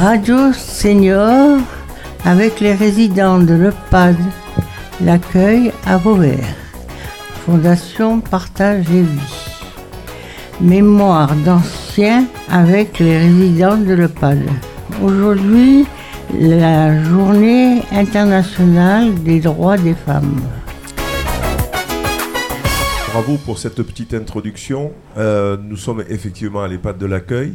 Radio Senior avec les résidents de l'EPAD, l'accueil à Vauvert. Fondation Partage et Vie. Mémoire d'anciens avec les résidents de l'EPAD. Aujourd'hui, la journée internationale des droits des femmes. Bravo pour cette petite introduction. Euh, nous sommes effectivement à l'EHPAD de l'accueil.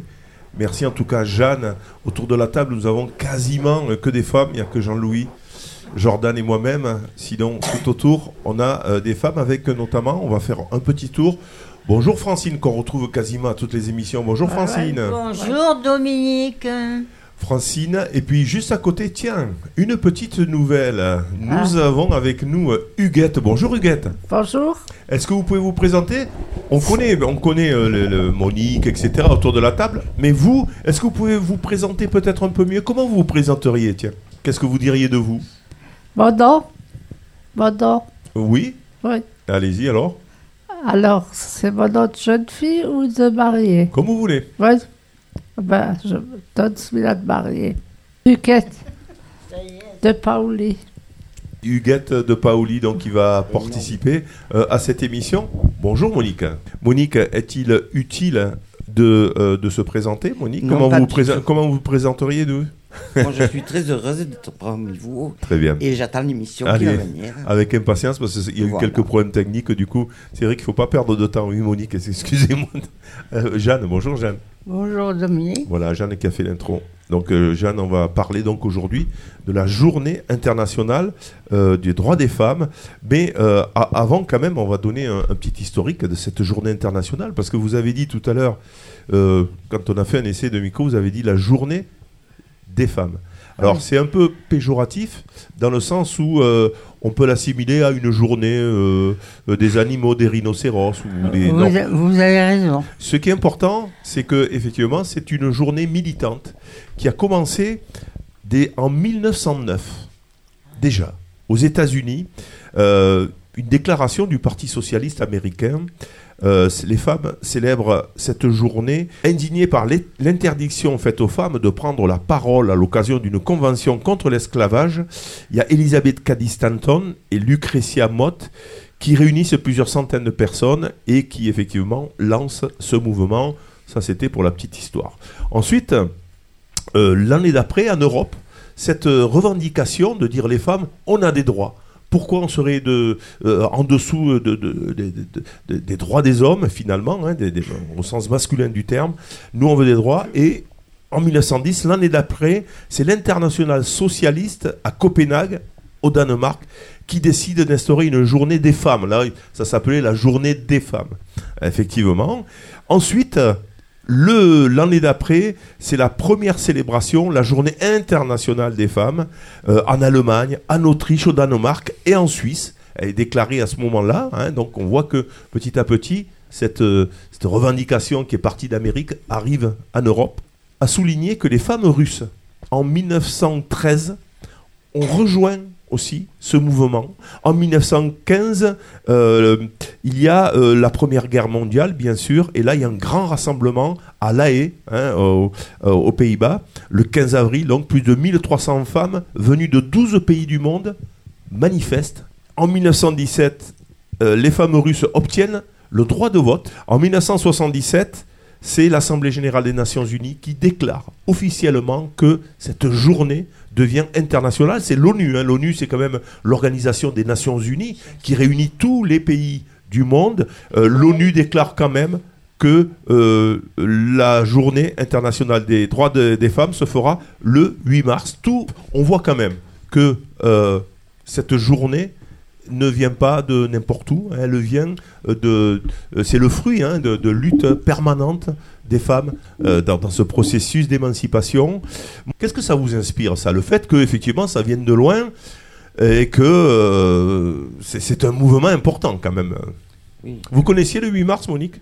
Merci en tout cas Jeanne. Autour de la table, nous avons quasiment que des femmes. Il n'y a que Jean-Louis, Jordan et moi-même. Sinon, tout autour, on a euh, des femmes avec notamment, on va faire un petit tour. Bonjour Francine, qu'on retrouve quasiment à toutes les émissions. Bonjour Francine. Bonjour Dominique. Francine. Et puis juste à côté, tiens, une petite nouvelle. Nous Ah. avons avec nous euh, Huguette. Bonjour Huguette. Bonjour. Est-ce que vous pouvez vous présenter? On connaît, on connaît euh, le- le Monique, etc. autour de la table. Mais vous, est-ce que vous pouvez vous présenter peut-être un peu mieux? Comment vous vous présenteriez Tiens, qu'est-ce que vous diriez de vous? Bon nom Bon nom Oui Oui. Allez-y alors. Alors, c'est mon nom de jeune fille ou de mariée? Comme vous voulez. Oui. Ben, je donne celui-là de mariée. Huguette de Paoli. Huguette de Paoli, donc, qui va participer euh, à cette émission. Bonjour Monique. Monique, est-il utile de, euh, de se présenter, Monique? Non, comment, vous du présen- tout. comment vous présenteriez de Moi, je suis très heureuse d'être parmi vous Très bien. et j'attends l'émission qui va venir. avec impatience parce qu'il y a eu Voilà. quelques problèmes techniques. Du coup, c'est vrai qu'il ne faut pas perdre de temps. Oui, Monique, excusez-moi. Euh, Jeanne, bonjour Jeanne. Bonjour Dominique. Voilà, Jeanne qui a fait l'intro. Donc, euh, Jeanne, on va parler donc aujourd'hui de la journée internationale euh, des droits des femmes. Mais euh, avant, quand même, on va donner un, un petit historique de cette journée internationale parce que vous avez dit tout à l'heure, quand on a fait un essai de micro, vous avez dit la journée des femmes. Alors, c'est un peu péjoratif dans le sens où euh, on peut l'assimiler à une journée euh, des animaux, des rhinocéros ou des. Vous, a- vous avez raison. Ce qui est important, c'est que effectivement, c'est une journée militante qui a commencé dès en 1909, déjà, aux États-Unis, euh, une déclaration du Parti socialiste américain. Euh, les femmes célèbrent cette journée indignées par l'interdiction faite aux femmes de prendre la parole à l'occasion d'une convention contre l'esclavage. Il y a Elizabeth Cady Stanton et Lucretia Mott qui réunissent plusieurs centaines de personnes et qui effectivement lancent ce mouvement. Ça, c'était pour la petite histoire. Ensuite, euh, l'année d'après, en Europe, cette revendication de dire les femmes, on a des droits. Pourquoi on serait euh, en dessous de- de- de- de- de- des droits des hommes, finalement, hein, au sens masculin du terme Nous, on veut des droits. Et en 1910, l'année d'après, c'est l'international socialiste à Copenhague, au Danemark, qui décide d'instaurer une journée des femmes. Là, ça s'appelait la journée des femmes, effectivement. Ensuite, l'année d'après, c'est la première célébration, la journée internationale des femmes, euh, en Allemagne, en Autriche, au Danemark et en Suisse. Elle est déclarée à ce moment-là. hein. donc on voit que petit à petit, cette, euh, cette revendication qui est partie d'Amérique arrive en Europe. À souligner que les femmes russes, en 1913, ont rejoint aussi ce mouvement. En 1915, euh, il y a euh, la Première Guerre mondiale, bien sûr, et là, il y a un grand rassemblement à La Haye, hein, euh, aux Pays-Bas, le 15 avril. Donc, plus de 1300 femmes venues de 12 pays du monde manifestent. En 1917, euh, les femmes russes obtiennent le droit de vote. En 1977, c'est l'Assemblée générale des Nations unies qui déclare officiellement que cette journée devient internationale. C'est l'ONU. hein. L'ONU, c'est quand même l'organisation des Nations unies qui réunit tous les pays du monde. Euh, L'ONU déclare quand même que euh, la journée internationale des droits de- des femmes se fera le 8 mars. Tout, on voit quand même que euh, cette journée ne vient pas de n'importe où, hein, elle vient de, c'est le fruit hein, de, de lutte permanente des femmes euh, dans, dans ce processus d'émancipation. Qu'est-ce que ça vous inspire, ça? Le fait que effectivement ça vienne de loin et que euh, c'est un mouvement important quand même. Oui. Vous connaissiez le 8 mars, Monique?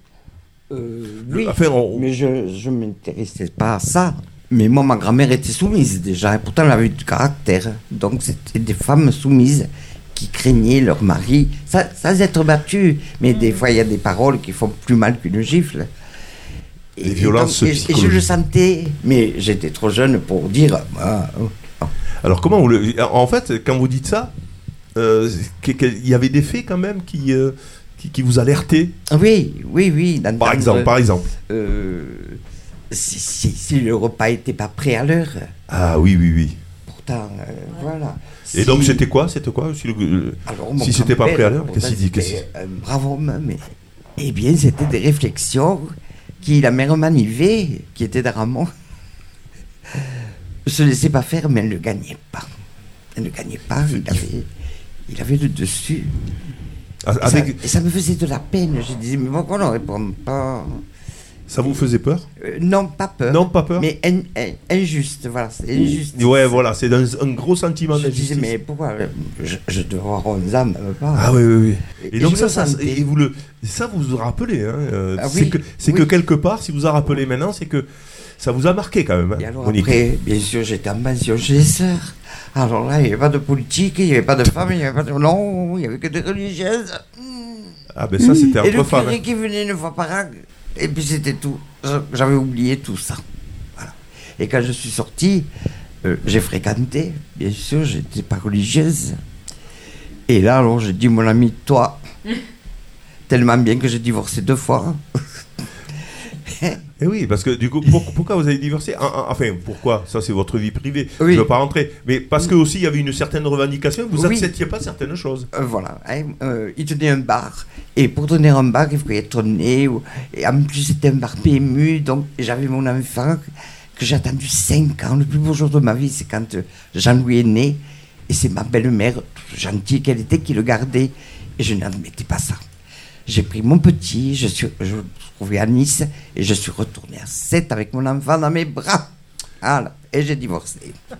Euh, oui, Enfin, on- mais je ne m'intéressais pas à ça. Mais moi, ma grand-mère était soumise déjà, et pourtant elle avait du caractère. Donc c'était des femmes soumises qui craignaient leur mari, sans, sans être battues. Mais des fois, il y a des paroles qui font plus mal qu'une gifle. Les violences donc, et- et, je le sentais, mais j'étais trop jeune pour dire. ah, oh. Alors comment vous le... En fait, quand vous dites ça, euh, il y avait des faits quand même qui, euh, qui, qui vous alertaient? Oui, oui, oui. Par exemple, par exemple. euh, si, si- si le repas n'était pas prêt à l'heure, Ah oui, oui, oui. pourtant, voilà. Et Si- donc c'était quoi C'était quoi si, le- Alors, mon si c'était pas prêt à l'heure, qu'est-ce qu'il dit homme, mais. Eh bien, c'était des réflexions qui, la mère Manivet, qui était d'Aramon, se laissait pas faire, mais elle ne gagnait pas. Elle ne gagnait pas, il avait, il avait le dessus. Ah, Et, ça, et ça me faisait de la peine. Je disais, mais pourquoi on ne répond pas? Ça vous faisait peur? Euh, Non, pas peur. Non, pas peur? Mais in- in- injuste, voilà, c'est injuste. Ouais, voilà, c'est un, un gros sentiment Je disais, mais pourquoi? Euh, je, je dois avoir 11 ans, même pas. Ah oui, oui, oui. Et, Et donc ça, le ça, et vous le, ça vous vous rappelez. Hein, euh, Ah c'est oui, que, c'est oui. que quelque part, si vous a rappelé maintenant, c'est que ça vous a marqué quand même. hein, Et alors Monique. après, bien sûr, j'étais en pension chez les sœurs. Alors là, il n'y avait pas de politique, il n'y avait pas de femmes, il n'y avait pas de... Non, il n'y avait que des religieuses. Ah ben ça, c'était Et le entre femmes. curé hein. qui venait une fois par an. Et puis c'était tout. J'avais oublié tout ça. Voilà. Et quand je suis sorti, euh, j'ai fréquenté, bien sûr, j'étais pas religieuse. Et là, alors, j'ai dit, mon ami, toi, tellement bien que j'ai divorcé deux fois. Eh oui, parce que du coup, pour- pourquoi vous avez divorcé En- en- Enfin, pourquoi? Ça, c'est votre vie privée. Oui. Je ne veux pas rentrer. Mais parce que aussi, il y avait une certaine revendication. Vous Oui. n'acceptiez pas certaines choses. Euh, voilà, hein, euh, il tenait un bar. Et pour tenir un bar, il fallait être né. ou- Et en plus, c'était un bar PMU. Donc, j'avais mon enfant que, que j'ai attendu 5 ans. Le plus beau jour de ma vie, c'est quand euh, Jean-Louis est né. Et c'est ma belle-mère, gentille qu'elle était, qui le gardait. Et je n'admettais pas ça. J'ai pris mon petit, je suis je me trouvais à Nice. Et je suis retourné à 7 avec mon enfant dans mes bras. Voilà. Et j'ai divorcé.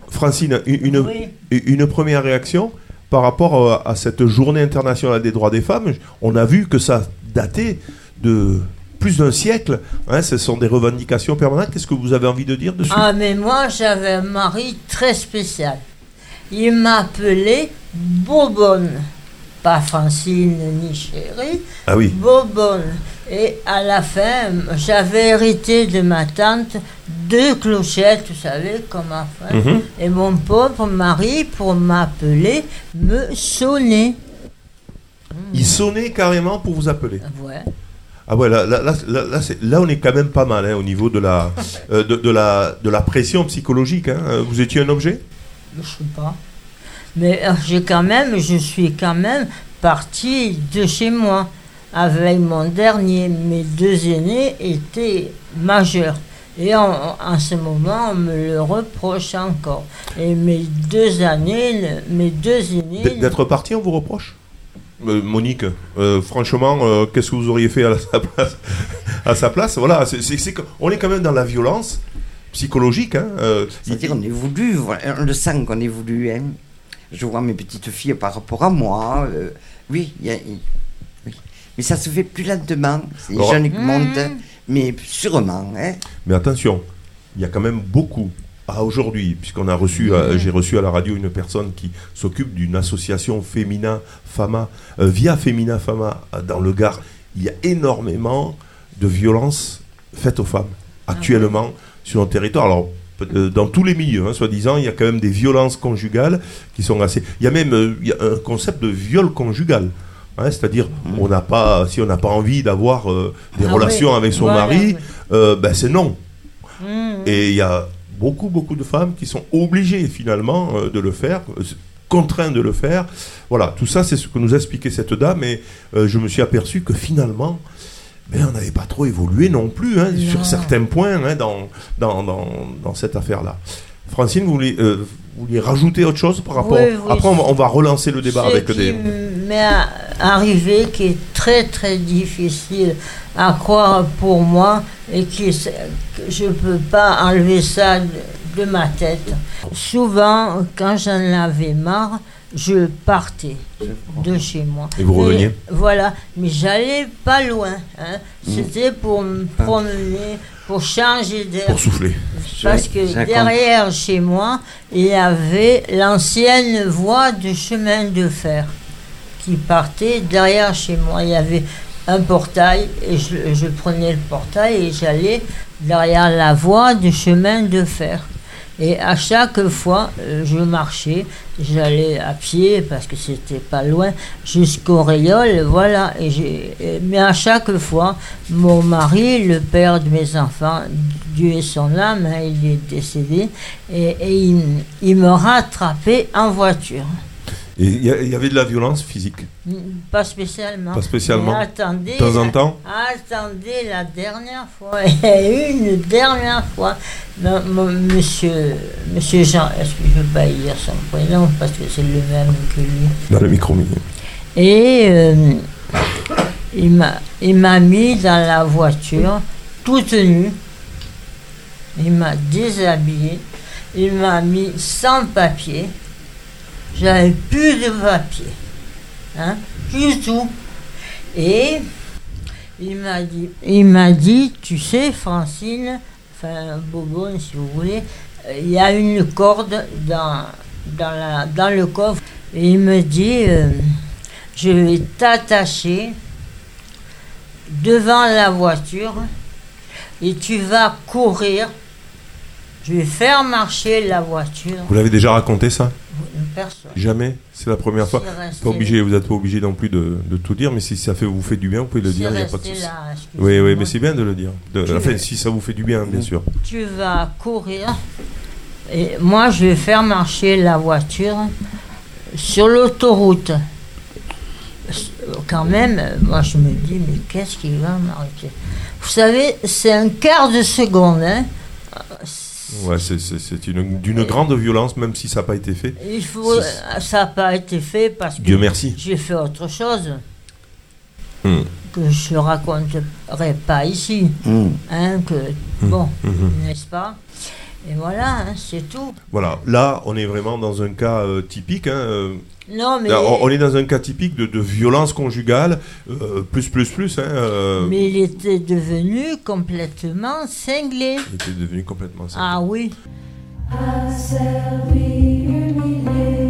Francine, une, une, Oui. une première réaction par rapport euh, à cette journée internationale des droits des femmes. On a vu que ça datait de plus d'un siècle. hein, ce sont des revendications permanentes. Qu'est-ce que vous avez envie de dire dessus? Ah, mais moi, j'avais un mari très spécial. Il m'appelait Bobonne. Pas Francine ni chérie, Ah oui. Bobonne. Et à la fin, j'avais hérité de ma tante deux clochettes, vous savez, comme frère. Mhm. Et mon pauvre mari, pour m'appeler, me sonnait. Il sonnait carrément pour vous appeler. Ouais. Ah ouais, là, là, là, on est quand même pas mal hein, au niveau de la, euh, de, de la, de la pression psychologique. hein. Vous étiez un objet? Je sais pas. Mais euh, j'ai quand même, je suis quand même partie de chez moi avec mon dernier. Mes deux aînés étaient majeurs. Et en, en ce moment, on me le reproche encore. Et mes deux années, mes deux aînés. D'être parti, on vous reproche? Euh, Monique, euh, franchement, euh, qu'est-ce que vous auriez fait à, la- sa place? À sa place, voilà, c'est, c'est- c'est que- on est quand même dans la violence psychologique. Hein, euh, C'est-à-dire on est voulu, on le sent qu'on est voulu. Hein. Je vois mes petites filles par rapport à moi. euh, oui, il y a- oui, mais ça se fait plus lentement. C'est les Alors- jeunes qui montent, mais sûrement. Hein. Mais attention, il y a quand même beaucoup. À aujourd'hui, puisqu'on a reçu, euh, j'ai reçu à la radio une personne qui s'occupe d'une association Femina Fama, euh, via Femina Fama dans le Gard, il y a énormément de violences faites aux femmes actuellement sur notre territoire. Alors dans tous les milieux, hein, soi-disant, il y a quand même des violences conjugales qui sont assez. Il y a même euh, il y a un concept de viol conjugal. hein, C'est-à-dire, on n'a pas, si on n'a pas envie d'avoir euh, des Ah relations avec son voilà, mari, euh, ben c'est non. Mmh. Et il y a beaucoup, beaucoup de femmes qui sont obligées finalement euh, de le faire, contraintes de le faire. Voilà, tout ça, c'est ce que nous a expliqué cette dame. Et je me suis aperçu que finalement, ben, on n'avait pas trop évolué non plus hein, sur certains points hein, dans, dans, dans, dans cette affaire-là. Francine, vous voulez, euh, vous vouliez rajouter autre chose par rapport Oui, oui. Après, on va, on va relancer le débat Ce avec qui des. a- arrivé, qui est très très difficile à croire pour moi et qui je ne peux pas enlever ça de, de ma tête. Souvent, quand j'en avais marre, je partais de chez moi. Et vous reveniez Voilà, mais j'allais pas loin. hein. C'était pour me promener, pour changer d'air. Pour souffler. Parce que derrière chez moi, il y avait l'ancienne voie de chemin de fer qui partait derrière chez moi. Il y avait un portail et je, je prenais le portail et j'allais derrière la voie du chemin de fer. Et à chaque fois, euh, je marchais, j'allais à pied parce que c'était pas loin jusqu'au Rayol, voilà. Et mais à chaque fois, mon mari, le père de mes enfants, Dieu et son âme, hein, il est décédé, et, il me rattrapait en voiture. Et il y, avait de la violence physique, Pas spécialement. Pas spécialement. Mais attendez. de temps en temps. Attendez, la dernière fois, une dernière fois, mon- mon- monsieur, monsieur Jean, est-ce que je vais pas dire son prénom parce que c'est le même que lui? Dans le micro mini. Et euh, il m'a il m'a mis dans la voiture, toute nue. Il m'a déshabillé. Il m'a mis sans papier. J'avais plus de papier. Hein, du tout. Et il m'a dit, dit, tu sais, Francine, enfin, Bobonne, si vous voulez, il y a une corde dans, dans, la, dans le coffre. Et il me dit, euh, je vais t'attacher devant la voiture et tu vas courir. Je vais faire marcher la voiture. Vous l'avez déjà raconté ça? Personne. Jamais C'est la première fois Pas obligé, vous n'êtes pas obligé non plus de, de tout dire, mais si ça fait, vous fait du bien, vous pouvez le dire, il n'y a pas de souci. Oui, oui, mais c'est bien de le dire. De- enfin, veux. si ça vous fait du bien, bien sûr. tu vas courir et moi je vais faire marcher la voiture sur l'autoroute. Quand même, moi je me dis, mais qu'est-ce qui va m'arrêter Vous savez, c'est un quart de seconde. Hein. Ouais, c'est- c'est c'est une- d'une grande violence, même si ça n'a pas été fait. Il faut, Si- ça n'a pas été fait parce que Dieu merci. j'ai fait autre chose Hmm. que je ne raconterai pas ici. Hum. Hein, que, Hmm. Bon, n'est-ce pas? Et voilà, hein, c'est tout. Voilà, là, on est vraiment dans un cas euh, typique. hein, euh, Non, mais, là, on on est dans un cas typique de, de violence conjugale, euh, plus, plus, plus. Hein, euh, mais il était devenu complètement cinglé. Il était devenu complètement simple. Ah oui. Asservi, humilié,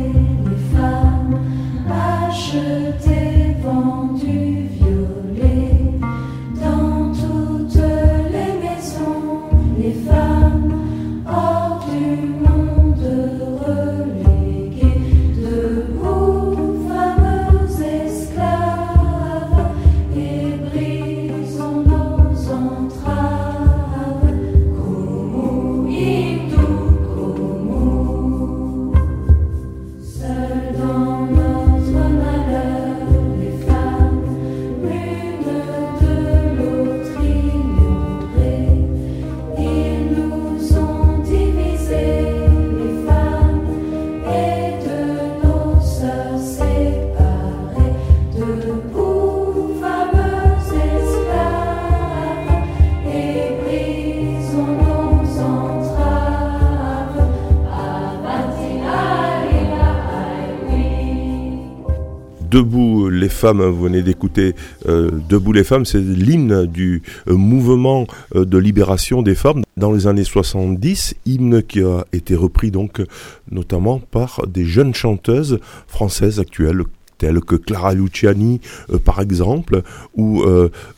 femmes, vous venez d'écouter euh, Debout les femmes, c'est l'hymne du euh, mouvement euh, de libération des femmes dans les années 70, hymne qui a été repris donc notamment par des jeunes chanteuses françaises actuelles telles que Clara Luciani par exemple, ou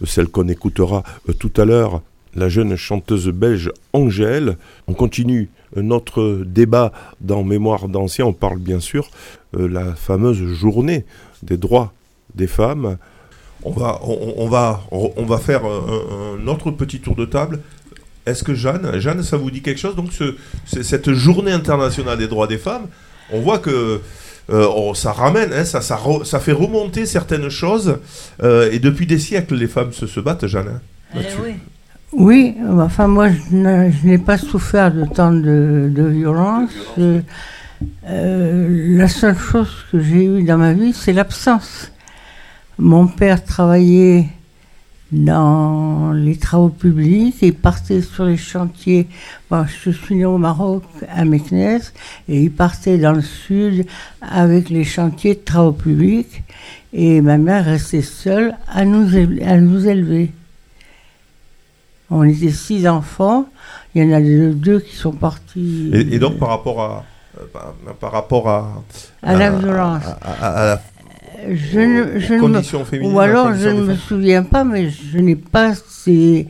celle qu'on écoutera tout à l'heure, la jeune chanteuse belge Angèle. On continue notre débat dans Mémoire d'anciens, on parle bien sûr euh, la fameuse journée des droits des femmes. On va, on, on va, on va faire un, un autre petit tour de table. Est-ce que Jeanne, Jeanne, ça vous dit quelque chose? Donc ce- ce- cette journée internationale des droits des femmes, on voit que euh, on- ça ramène, hein, ça, ça, re- ça fait remonter certaines choses. euh, et depuis des siècles, les femmes se, se battent, Jeanne. hein, Eh oui. Oui, enfin moi je n'ai pas souffert de tant de, de violence. Euh, euh, la seule chose que j'ai eue dans ma vie, c'est l'absence. Mon père travaillait dans les travaux publics et partait sur les chantiers. Bon, je suis né au Maroc, à Meknès, et il partait dans le sud avec les chantiers de travaux publics. Et ma mère restait seule à nous, éle- à nous élever. On était six enfants. Il y en a deux, qui sont partis. Et, et donc par rapport à, euh, par, par rapport à, À la violence. à- à- à la- Je ne, je ne me- conditions. Ou la alors je ne me femmes. souviens pas, mais je n'ai pas ces,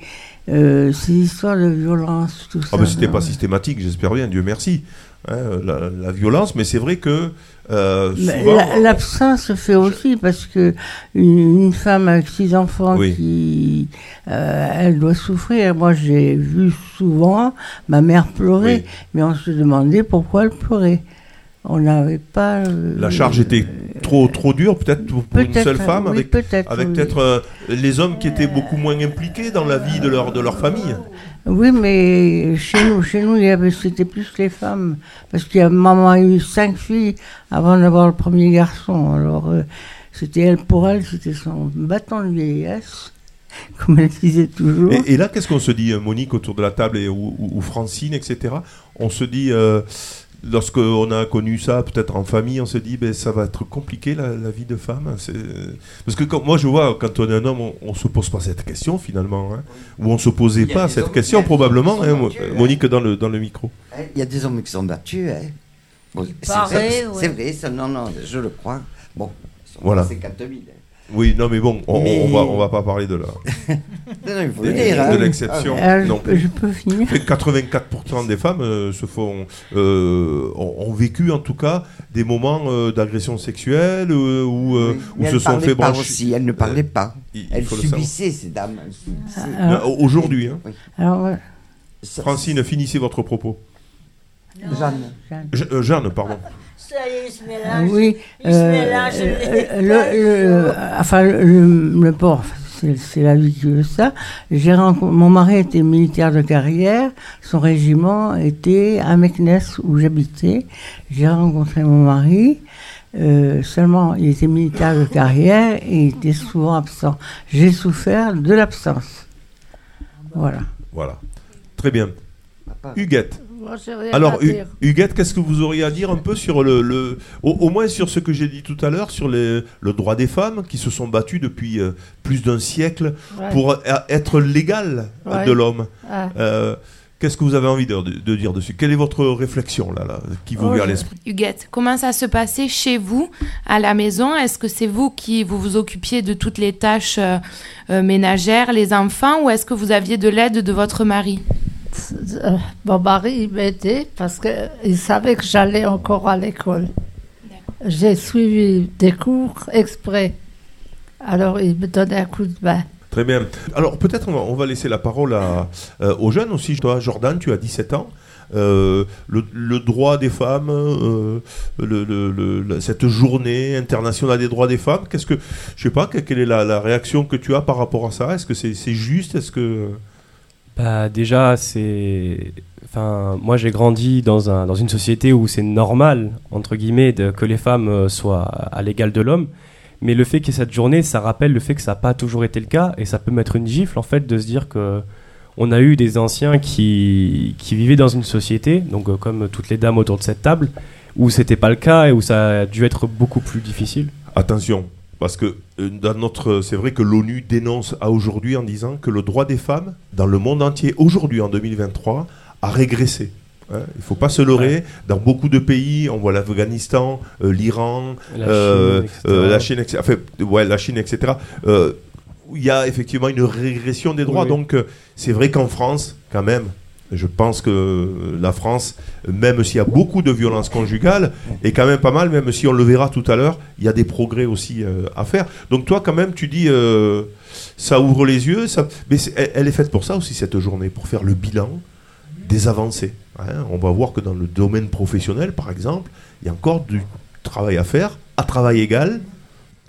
euh, ces histoires de violence, tout ça. Ah ben c'était pas systématique, j'espère bien, Dieu merci. hein, la, la violence, mais c'est vrai que euh, la- L'absence se fait aussi parce que une, une femme avec six enfants Oui. qui, euh, elle doit souffrir. Moi, j'ai vu souvent ma mère pleurer, Oui. mais on se demandait pourquoi elle pleurait. On n'avait pas. euh, la charge était trop trop dure peut-être pour, une seule femme, oui, avec peut-être, avec oui. peut-être euh, les hommes qui étaient beaucoup moins impliqués dans la vie de leur de leur famille. Oui, mais chez nous, chez nous, c'était plus les femmes. Parce que maman a eu cinq filles avant d'avoir le premier garçon. Alors, euh, c'était elle pour elle, c'était son bâton de vieillesse, comme elle disait toujours. Et, et là, qu'est-ce qu'on se dit, euh, Monique, autour de la table, et, ou, ou- ou Francine, etc. On se dit, euh, lorsqu'on a connu ça, peut-être en famille, on se dit, ben, ça va être compliqué la, la vie de femme. C'est- Parce que quand, moi, je vois, quand on est un homme, on, on se pose pas cette question finalement, hein. ou on se posait pas cette hommes question probablement. hein, battus, hein. Monique dans le dans le micro. Hein, Il y a des hommes qui sont battus. Hein. Bon, c'est vrai, ouais. c'est vrai, ça, non, non, je le crois. Bon, ils sont Voilà. pas 50 000. hein. Oui, non, mais bon, on, Mais- on va on va pas parler de la Non, non, il faut de, dire. hein. de l'exception. Non je, je peux finir Et 84% des femmes euh, se font, euh, ont, ont vécu en tout cas des moments euh, d'agression sexuelle euh, ou euh, se sont fait pas brancher. aussi, elle ne parlait pas. Il, il Elle faut le savoir. subissait, ces dames. elles subissaient. Euh, Aujourd'hui, hein. alors, Francine, finissez votre propos. Jeanne. Jeanne. Je- euh, Jeanne, pardon. Ça y est, il se Ah mélange. oui, Il se euh, mélange euh, le, le- enfin le, le port, c'est la vie qui veut ça. J'ai rencontré- mon mari était militaire de carrière, son régiment était à Meknes où j'habitais. J'ai rencontré mon mari. euh, seulement, il était militaire de carrière et il était souvent absent. J'ai souffert de l'absence. Voilà. Voilà. Très bien. Huguette. Moi, j'ai rien Alors, à Hu- dire. Huguette, qu'est-ce que vous auriez à dire un peu sur le, le- au, au moins sur ce que j'ai dit tout à l'heure, sur les- le droit des femmes qui se sont battues depuis euh, plus d'un siècle Ouais. pour euh, être l'égal Ouais. de l'homme. Ah. Euh, Qu'est-ce que vous avez envie de, de dire dessus? Quelle est votre réflexion là, là qui vous Oh, vient à je- l'esprit? Huguette, comment ça se passait chez vous, à la maison? Est-ce que c'est vous qui vous vous occupiez de toutes les tâches euh, ménagères, les enfants, ou est-ce que vous aviez de l'aide de votre mari? Euh, Mon mari, m'aidait parce qu'il savait que j'allais encore à l'école. J'ai suivi des cours exprès. Alors, il me donnait un coup de main. Très bien. Alors peut-être on va, on va laisser la parole à, euh, aux jeunes aussi. Toi, Jordan, tu as 17 ans. Euh, le, le droit des femmes, euh, le- le- le- la- cette journée internationale des droits des femmes, qu'est-ce que, je sais pas, que- quelle est la, la réaction que tu as par rapport à ça? Est-ce que c'est c'est juste? Est-ce que Bah déjà, c'est... Enfin, moi j'ai grandi dans, un, dans une société où c'est normal, entre guillemets, de- que les femmes euh, soient à l'égal de l'homme. Mais le fait qu'il y ait cette journée, ça rappelle le fait que ça n'a pas toujours été le cas. Et ça peut mettre une gifle, en fait, de se dire que on a eu des anciens qui, qui vivaient dans une société, donc euh, comme toutes les dames autour de cette table, où c'était pas le cas et où ça a dû être beaucoup plus difficile. Attention, parce que euh, dans notre, c'est vrai que l'ONU dénonce à aujourd'hui en disant que le droit des femmes dans le monde entier aujourd'hui en 2023 a régressé. Hein, il faut pas se leurrer. Dans beaucoup de pays, on voit l'Afghanistan, euh, l'Iran, La euh, Chine, etc. euh, la Chine, etc. Enfin, ouais, la Chine, etc. il y a effectivement une régression des droits. Oui. Donc, c'est vrai qu'en France, quand même, je pense que la France, même s'il y a beaucoup de violences conjugales, est quand même pas mal, même si on le verra tout à l'heure, il y a des progrès aussi euh, à faire. Donc, toi, quand même, tu dis, euh, ça ouvre les yeux, ça... mais elle est faite pour ça aussi, cette journée, pour faire le bilan des avancées. hein. On va voir que dans le domaine professionnel, par exemple, il y a encore du travail à faire, à travail égal.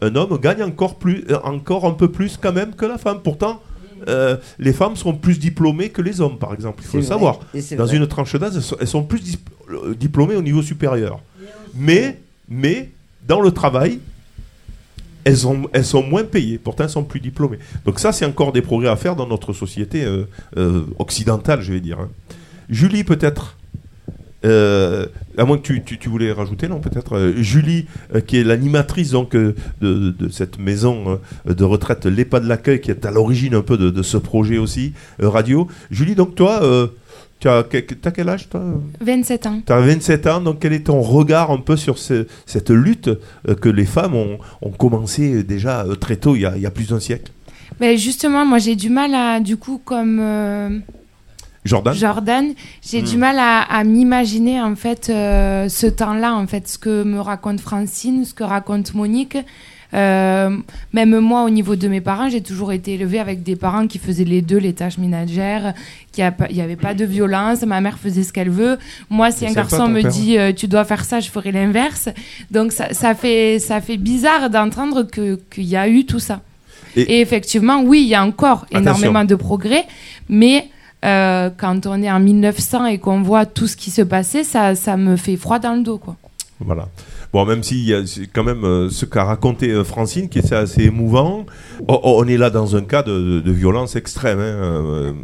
Un homme gagne encore, plus, euh, encore un peu plus quand même que la femme. Pourtant, euh, les femmes sont plus diplômées que les hommes, par exemple. Il faut le vrai, savoir. Dans vrai. une tranche d'âge, elles sont, elles sont plus euh, diplômées au niveau supérieur. Mais, mais dans le travail, elles sont, elles sont moins payées, pourtant elles sont plus diplômées. Donc ça, c'est encore des progrès à faire dans notre société euh, euh, occidentale, je vais dire. hein. Julie, peut-être euh, à moins que tu, tu- tu voulais rajouter, non, peut-être. euh, Julie, euh, qui est l'animatrice donc de, de cette maison de retraite, l'EHPAD de l'accueil, qui est à l'origine un peu de, de ce projet aussi, radio. Julie, donc toi, Tu as, quel âge, toi? 27 ans. Tu as 27 ans, donc quel est ton regard un peu sur ce- cette lutte que les femmes ont, ont commencé déjà très tôt, il y a, il y a plus d'un siècle? Ben justement, moi j'ai du mal à, du coup, comme Jordan Jordan, j'ai Hmm. du mal à, à m'imaginer en fait euh, ce temps-là, en fait, ce que me raconte Francine, ce que raconte Monique. Euh, même moi, au niveau de mes parents, j'ai toujours été élevée avec des parents qui faisaient les deux, les tâches ménagères, qui il n'y avait pas de violence, ma mère faisait ce qu'elle veut. Moi, si un garçon me père. dit euh, tu dois faire ça, je ferai l'inverse. Donc ça, ça fait ça fait bizarre d'entendre qu'il y a eu tout ça. Et- Et, effectivement, oui, il y a encore Attention. énormément de progrès, mais euh, quand on est en 1900 et qu'on voit tout ce qui se passait, ça, ça me fait froid dans le dos, quoi. Voilà. Bon, même s'il y a c'est quand même euh, ce qu'a raconté euh, Francine, qui est assez émouvant, oh, oh, on est là dans un cas de, violence extrême. Hein,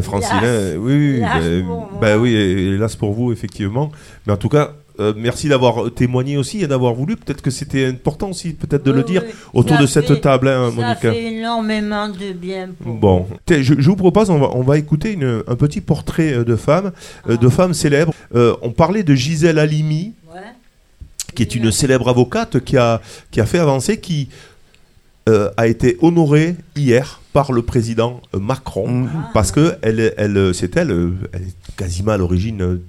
Francine, Hélas. hein, oui, oui, Hélas ben, pour moi. ben oui, hélas pour vous, effectivement. Mais en tout cas, euh, merci d'avoir témoigné aussi et d'avoir voulu. Peut-être que c'était important aussi, peut-être de Oui, le dire oui. autour Ça de cette fait- table, hein, Ça Monica. fait énormément de bien pour Bon, je, je vous propose, on va, on va écouter une- un petit portrait euh, de femmes, euh, Ah. de femmes célèbres. Euh, on parlait de Gisèle Halimi, Ouais. qui est une célèbre avocate qui a, qui a fait avancer, qui euh, a été honorée hier par le président euh, Macron, Mhm. parce que elle, elle, euh, c'est elle, euh, elle est quasiment à l'origine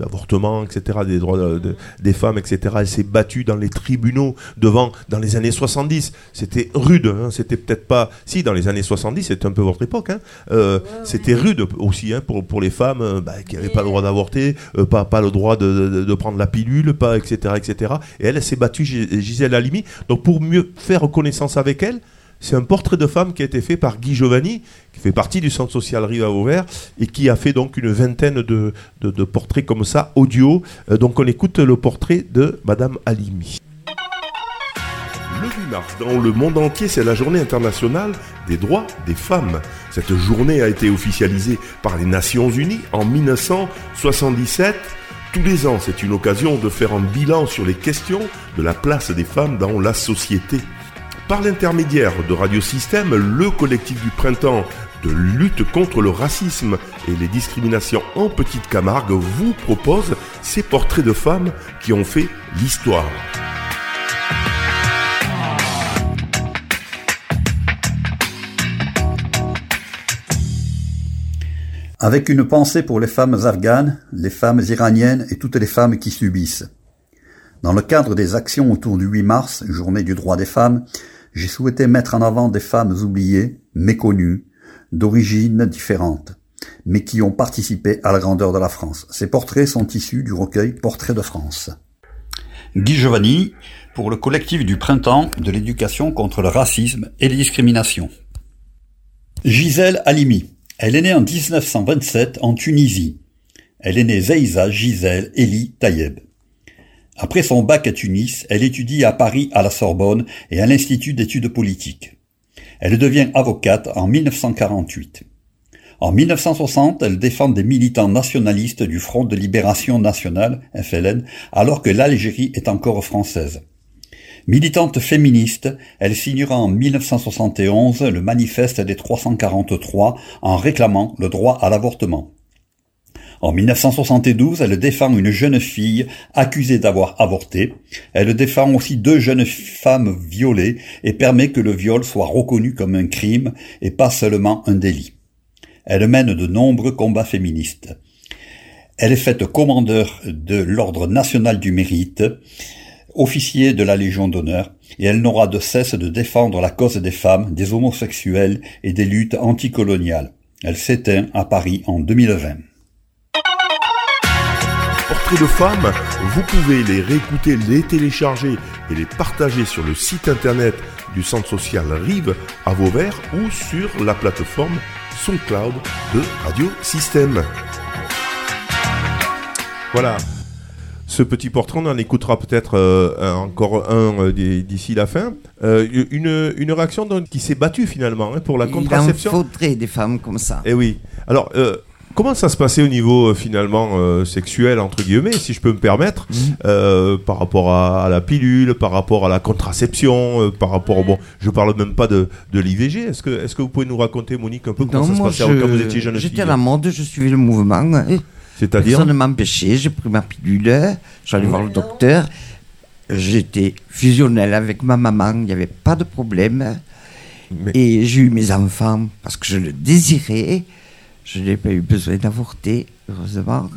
euh, d'avortement, etc., des droits de- de- des femmes, etc. Elle s'est battue dans les tribunaux devant, dans les années 70. C'était rude, hein, c'était peut-être pas... Si, dans les années 70, c'était un peu votre époque, hein, euh, c'était rude aussi hein, pour, pour les femmes euh, bah, qui n'avaient pas le droit d'avorter, euh, pas, pas le droit de, de- de prendre la pilule, pas, etc., etc. Et elle, elle s'est battue, Gis- Gisèle Halimi. Donc pour mieux faire connaissance avec elle, c'est un portrait de femme qui a été fait par Guy Giovanni, qui fait partie du centre social Rive à Vauvert, et qui a fait donc une vingtaine de, portraits comme ça, audio. Euh, donc on écoute le portrait de Madame Halimi. Le 8 mars, dans le monde entier, c'est la journée internationale des droits des femmes. Cette journée a été officialisée par les Nations Unies en 1977. Tous les ans, c'est une occasion de faire un bilan sur les questions de la place des femmes dans la société. Par l'intermédiaire de Radio Système, le collectif du printemps de lutte contre le racisme et les discriminations en Petite Camargue vous propose ces portraits de femmes qui ont fait l'histoire. avec une pensée pour les femmes afghanes, les femmes iraniennes et toutes les femmes qui subissent. Dans le cadre des actions autour du 8 mars, journée du droit des femmes, j'ai souhaité mettre en avant des femmes oubliées, méconnues, d'origines différentes, mais qui ont participé à la grandeur de la France. Ces portraits sont issus du recueil Portraits de France. Guy Giovanni, pour le collectif du printemps de l'éducation contre le racisme et les discriminations. Gisèle Halimi. Elle est née en 1927 en Tunisie. Elle est née Zeiza Gisèle Eli Tayeb. Après son bac à Tunis, elle étudie à Paris à la Sorbonne et à l'Institut d'études politiques. Elle devient avocate en 1948. En 1960, elle défend des militants nationalistes du Front de libération nationale, FLN, alors que l'Algérie est encore française. Militante féministe, elle signera en 1971 le manifeste des 343 en réclamant le droit à l'avortement. En 1972, elle défend une jeune fille accusée d'avoir avorté. Elle défend aussi deux jeunes femmes violées et permet que le viol soit reconnu comme un crime et pas seulement un délit. Elle mène de nombreux combats féministes. Elle est faite commandeur de l'Ordre national du mérite, officier de la Légion d'honneur, et elle n'aura de cesse de défendre la cause des femmes, des homosexuels et des luttes anticoloniales. Elle s'éteint à Paris en 2020. Portraits de femmes, vous pouvez les réécouter, les télécharger et les partager sur le site internet du centre social Rive à Vauvert ou sur la plateforme SoundCloud de Radio Système. Voilà. Ce petit portrait, on en écoutera peut-être euh, encore un euh, d'ici la fin. Euh, une, une réaction donc, qui s'est battue finalement hein, pour la Il en contraception. faudrait des femmes comme ça. Eh oui. Alors, Comment ça se passait au niveau euh, finalement euh, sexuel entre guillemets, si je peux me permettre, Mhm. euh, par rapport à, à la pilule, par rapport à la contraception, euh, par rapport au bon, je parle même pas de, de l'IVG. Est-ce que est-ce que vous pouvez nous raconter Monique un peu comment Non, ça se moi, passait je- quand vous étiez jeune J'étais fille à la mode, je suivais le mouvement. hein. C'est-à-dire Personne ne m'empêchait, j'ai pris ma pilule, j'allais voir le docteur. J'étais fusionnelle avec ma maman, il n'y avait pas de problème. Mais- Et j'ai eu mes enfants parce que je le désirais. Je n'ai pas eu besoin d'avorter, heureusement.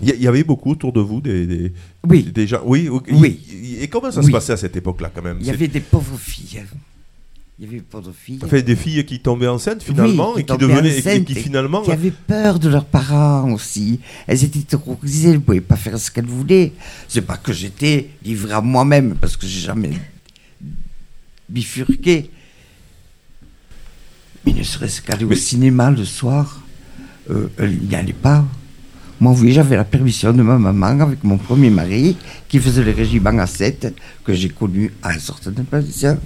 Il y, avait beaucoup autour de vous des, des, Oui. des gens. Oui. Oui. Et comment ça se passait à cette époque-là quand même? Il y avait des pauvres filles. Il y avait des pauvres filles. Enfin, des filles qui tombaient enceintes finalement Oui, et qui devenaient et qui- qui finalement qui avaient peur de leurs parents aussi. Elles étaient terrorisées, elles ne pouvaient pas faire ce qu'elles voulaient. C'est pas que j'étais livré à moi-même, parce que j'ai jamais bifurqué. Mais ne serait-ce qu'aller au cinéma le soir, euh, elle n'y allait pas. Moi, oui, j'avais la permission de ma maman avec mon premier mari, qui faisait le régiment à 7, que j'ai connu à un certain position.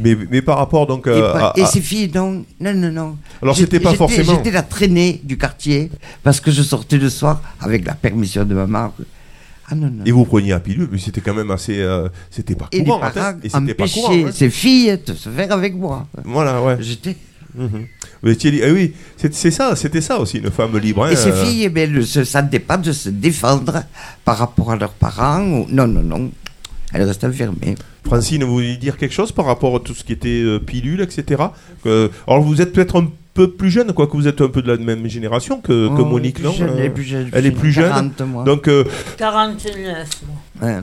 mais, mais par rapport donc Et, euh, à- et à- ces filles, non, non, non, non. Alors, c'était pas forcément- J'étais la traînée du quartier parce que je sortais le soir avec la permission de maman. Ah non, non. Et vous preniez la pilule, mais c'était quand même assez. euh, c'était pas Et les courant. en parents fait. Et c'était pas courant. hein. ces filles de se faire avec moi. Voilà, ouais. J'étais. Mhm. Vous étiez li- eh oui, c'est ça, c'était ça aussi, une femme libre. hein, Et ces euh, filles, eh ben, ne se sentaient pas de se défendre par rapport à leurs parents. ou- Non, non, non. Elles restent enfermées. Francine, vous voulez dire quelque chose par rapport à tout ce qui était euh, pilule, etc. Alors vous êtes peut-être un peu plus jeune, quoique vous êtes un peu de la même génération que, que Oh, Monique, non jeune, Euh, elle est plus jeune. Elle est plus jeune. 40, moi. Donc, euh, 49, moi. Ouais,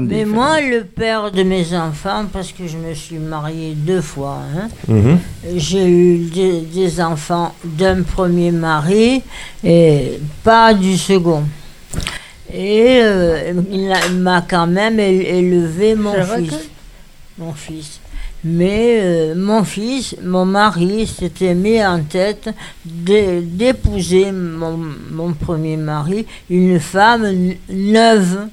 Mais moi, le père de mes enfants, parce que je me suis mariée deux fois, hein, mhm. j'ai eu des, des enfants d'un premier mari et pas du second. Et euh, il m'a quand même élevé mon fils. Mon fils. Mais euh, mon fils, mon mari s'était mis en tête d'é- d'épouser mon, premier mari, une femme neuve.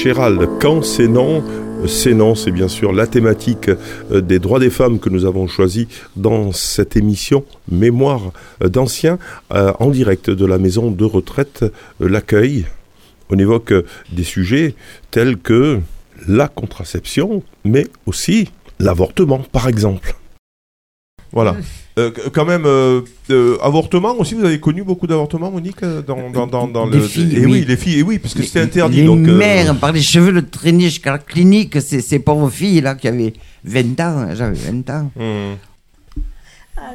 Jeanne Chéral, quand c'est non, c'est non, c'est bien sûr la thématique euh, des droits des femmes que nous avons choisi dans cette émission Mémoire d'anciens euh, en direct de la maison de retraite euh, L'accueil. On évoque des sujets tels que la contraception, mais aussi l'avortement, par exemple. Voilà. Euh, qu- quand même, euh, euh, avortement aussi, vous avez connu beaucoup d'avortements, Monique, euh, dans, dans, dans, dans Des le... filles, et oui. oui. les filles, et oui, parce que c'était interdit. Les donc, euh, mères, par les cheveux, le traînaient jusqu'à la clinique. C'est ces pauvres filles là qui avaient 20 ans. hein, J'avais 20 ans. hum.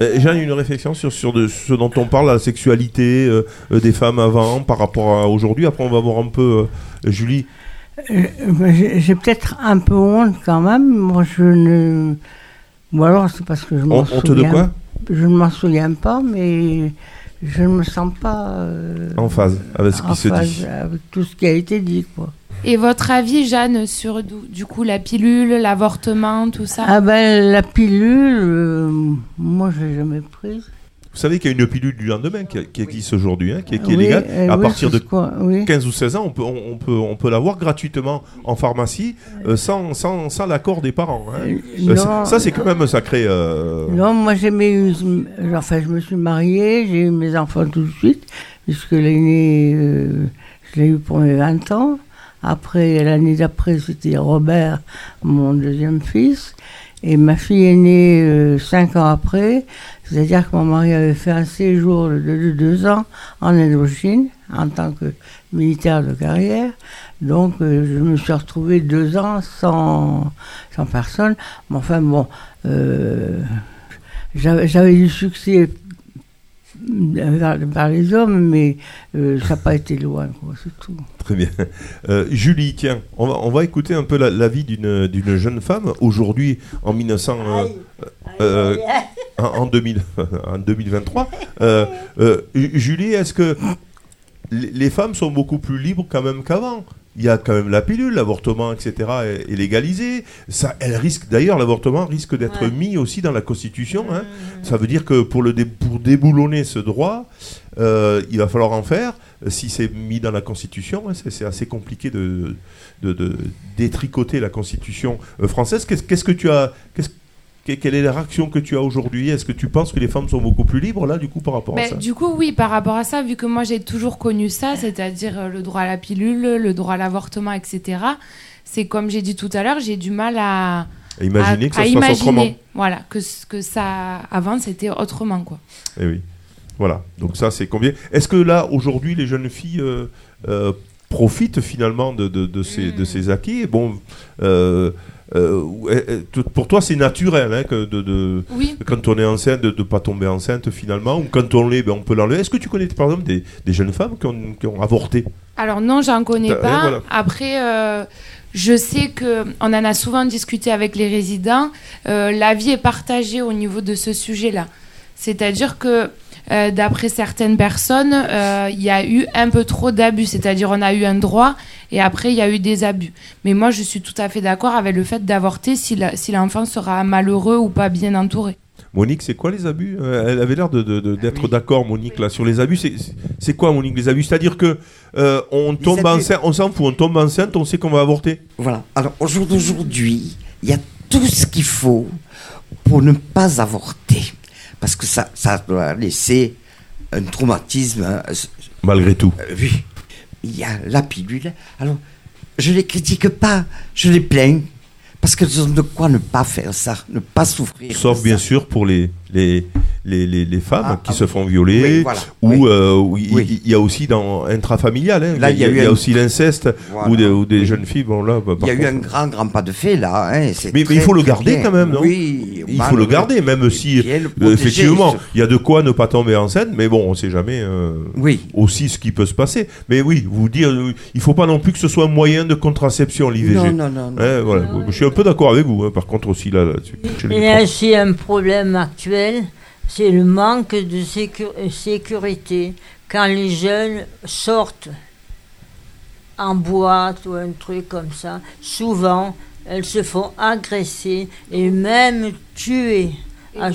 Euh, Jeanne, une réflexion sur, sur de, ce dont on parle, la sexualité euh, des femmes avant par rapport à aujourd'hui. Après, on va voir un peu euh, Julie. J'ai j'ai peut-être un peu honte quand même. Moi, je ne. Ou alors, c'est parce que je m'en honte souviens. de quoi? Je ne m'en souviens pas, mais je ne me sens pas. euh, En phase avec ce qui se phase dit. Avec tout ce qui a été dit, quoi. Et votre avis, Jeanne, sur du, du coup la pilule, l'avortement, tout ça? Ah ben, la pilule, euh, moi, je l'ai jamais prise. Vous savez qu'il y a une pilule du lendemain qui, qui existe aujourd'hui, hein, qui, est- qui est Oui, légale. euh, à oui, partir de ce qu'on- oui. 15 ou 16 ans, on peut, on, on peut, on peut l'avoir gratuitement en pharmacie euh, sans, sans, sans l'accord des parents. hein. Euh, Euh, ça, c'est quand même sacré. euh, Non, moi j'ai eu, enfin je me suis mariée, j'ai eu mes enfants tout de suite, puisque l'aîné, je l'ai eu pour mes 20 ans. Après, l'année d'après, c'était Robert, mon deuxième fils. Et ma fille est née 5 ans après, c'est-à-dire que mon mari avait fait un séjour de, de deux ans en Indochine, en tant que militaire de carrière. Donc, euh, je me suis retrouvée deux ans sans, sans personne. Mais enfin, bon, euh, j'avais du succès par, par les hommes, mais euh, ça n'a pas été loin, quoi, c'est tout. Très bien. Euh, Julie, tiens, on va, on va écouter un peu la, la vie d'une d'une jeune femme aujourd'hui en 1900. euh, en, en 2000, en 2023. Euh, euh, Ju- Julie, est-ce que les femmes sont beaucoup plus libres quand même qu'avant? Il y a quand même la pilule, l'avortement, etc. est, est légalisé. Ça, elle risque d'ailleurs, l'avortement risque d'être Ouais. mis aussi dans la Constitution. hein. Ça veut dire que pour, le dé- pour déboulonner ce droit, euh, il va falloir en faire. Si c'est mis dans la Constitution, hein, c'est assez compliqué de, de, de détricoter la Constitution euh, française. Qu'est-ce qu'est-ce que tu as Quelle est la réaction que tu as aujourd'hui? Est-ce que tu penses que les femmes sont beaucoup plus libres là, du coup, par rapport à Ben, ça? du coup, oui, par rapport à ça, vu que moi j'ai toujours connu ça, c'est-à-dire euh, le droit à la pilule, le droit à l'avortement, etc., c'est comme j'ai dit tout à l'heure, j'ai du mal à, À imaginer à- que ça se passe imaginer, autrement. Voilà, que, que ça, avant, c'était autrement, quoi. Eh oui. Voilà. Donc ça, c'est combien? Est-ce que là, aujourd'hui, les jeunes filles euh, euh, profitent finalement de, de, de ces, de ces acquis? Bon, euh, euh, euh, euh, pour toi, c'est naturel hein, que de, de- Oui. quand on est enceinte, de ne pas tomber enceinte finalement, ou quand on l'est, ben, on peut l'enlever. Est-ce que tu connais par exemple des, des jeunes femmes qui ont, qui ont avorté? Alors non, j'en connais T'as- pas. voilà. Après, euh, je sais que on en a souvent discuté avec les résidents. Euh, L'avis est partagé au niveau de ce sujet-là. C'est-à-dire que euh, d'après certaines personnes, euh, il y a eu un peu trop d'abus. C'est-à-dire on a eu un droit et après il y a eu des abus. Mais moi, je suis tout à fait d'accord avec le fait d'avorter si l'enfant sera malheureux ou pas bien entouré. Monique, c'est quoi les abus? Euh, Elle avait l'air de- de- de- d'être d'accord, Monique, là, sur les abus. C'est- quoi, Monique, les abus? C'est-à-dire que euh, on tombe enceinte, on s'en fout, on tombe enceinte, on sait qu'on va avorter. Voilà. Alors, au jour d'aujourd'hui, il y a tout ce qu'il faut pour ne pas avorter. Parce que ça, ça doit laisser un traumatisme. hein, Malgré tout. euh, oui. Il y a la pilule. Alors, je les critique pas, je les plains. Parce qu'elles ont de quoi ne pas faire ça, ne pas souffrir. Sauf bien ça. sûr pour les, les, les, les, les femmes Ah, qui ah, se font violer, Oui, voilà. ou Oui. euh, il Oui. y a aussi dans intrafamilial, hein, Là, il y a, y aussi l'inceste, Voilà. ou des, ou des jeunes filles, bon là, bah, Il y a eu un grand, grand pas de fait là. hein, c'est Mais- mais il faut le garder bien. quand même, non Oui. il bah, faut le garder, même si, euh, protéger, effectivement, il y a de quoi ne pas tomber enceinte, mais bon, on sait jamais euh, Oui. aussi ce qui peut se passer. Mais oui, vous dire, il faut pas non plus que ce soit un moyen de contraception, l'IVG. Non, non, non. non. Hein, voilà. Je suis un peu d'accord avec vous, par contre aussi là, là-dessus. les Il y a aussi un problème actuel, c'est le manque de sécu- euh, sécurité. Quand les jeunes sortent en boîte ou un truc comme ça, souvent elles se font agresser et même tuer. Ah,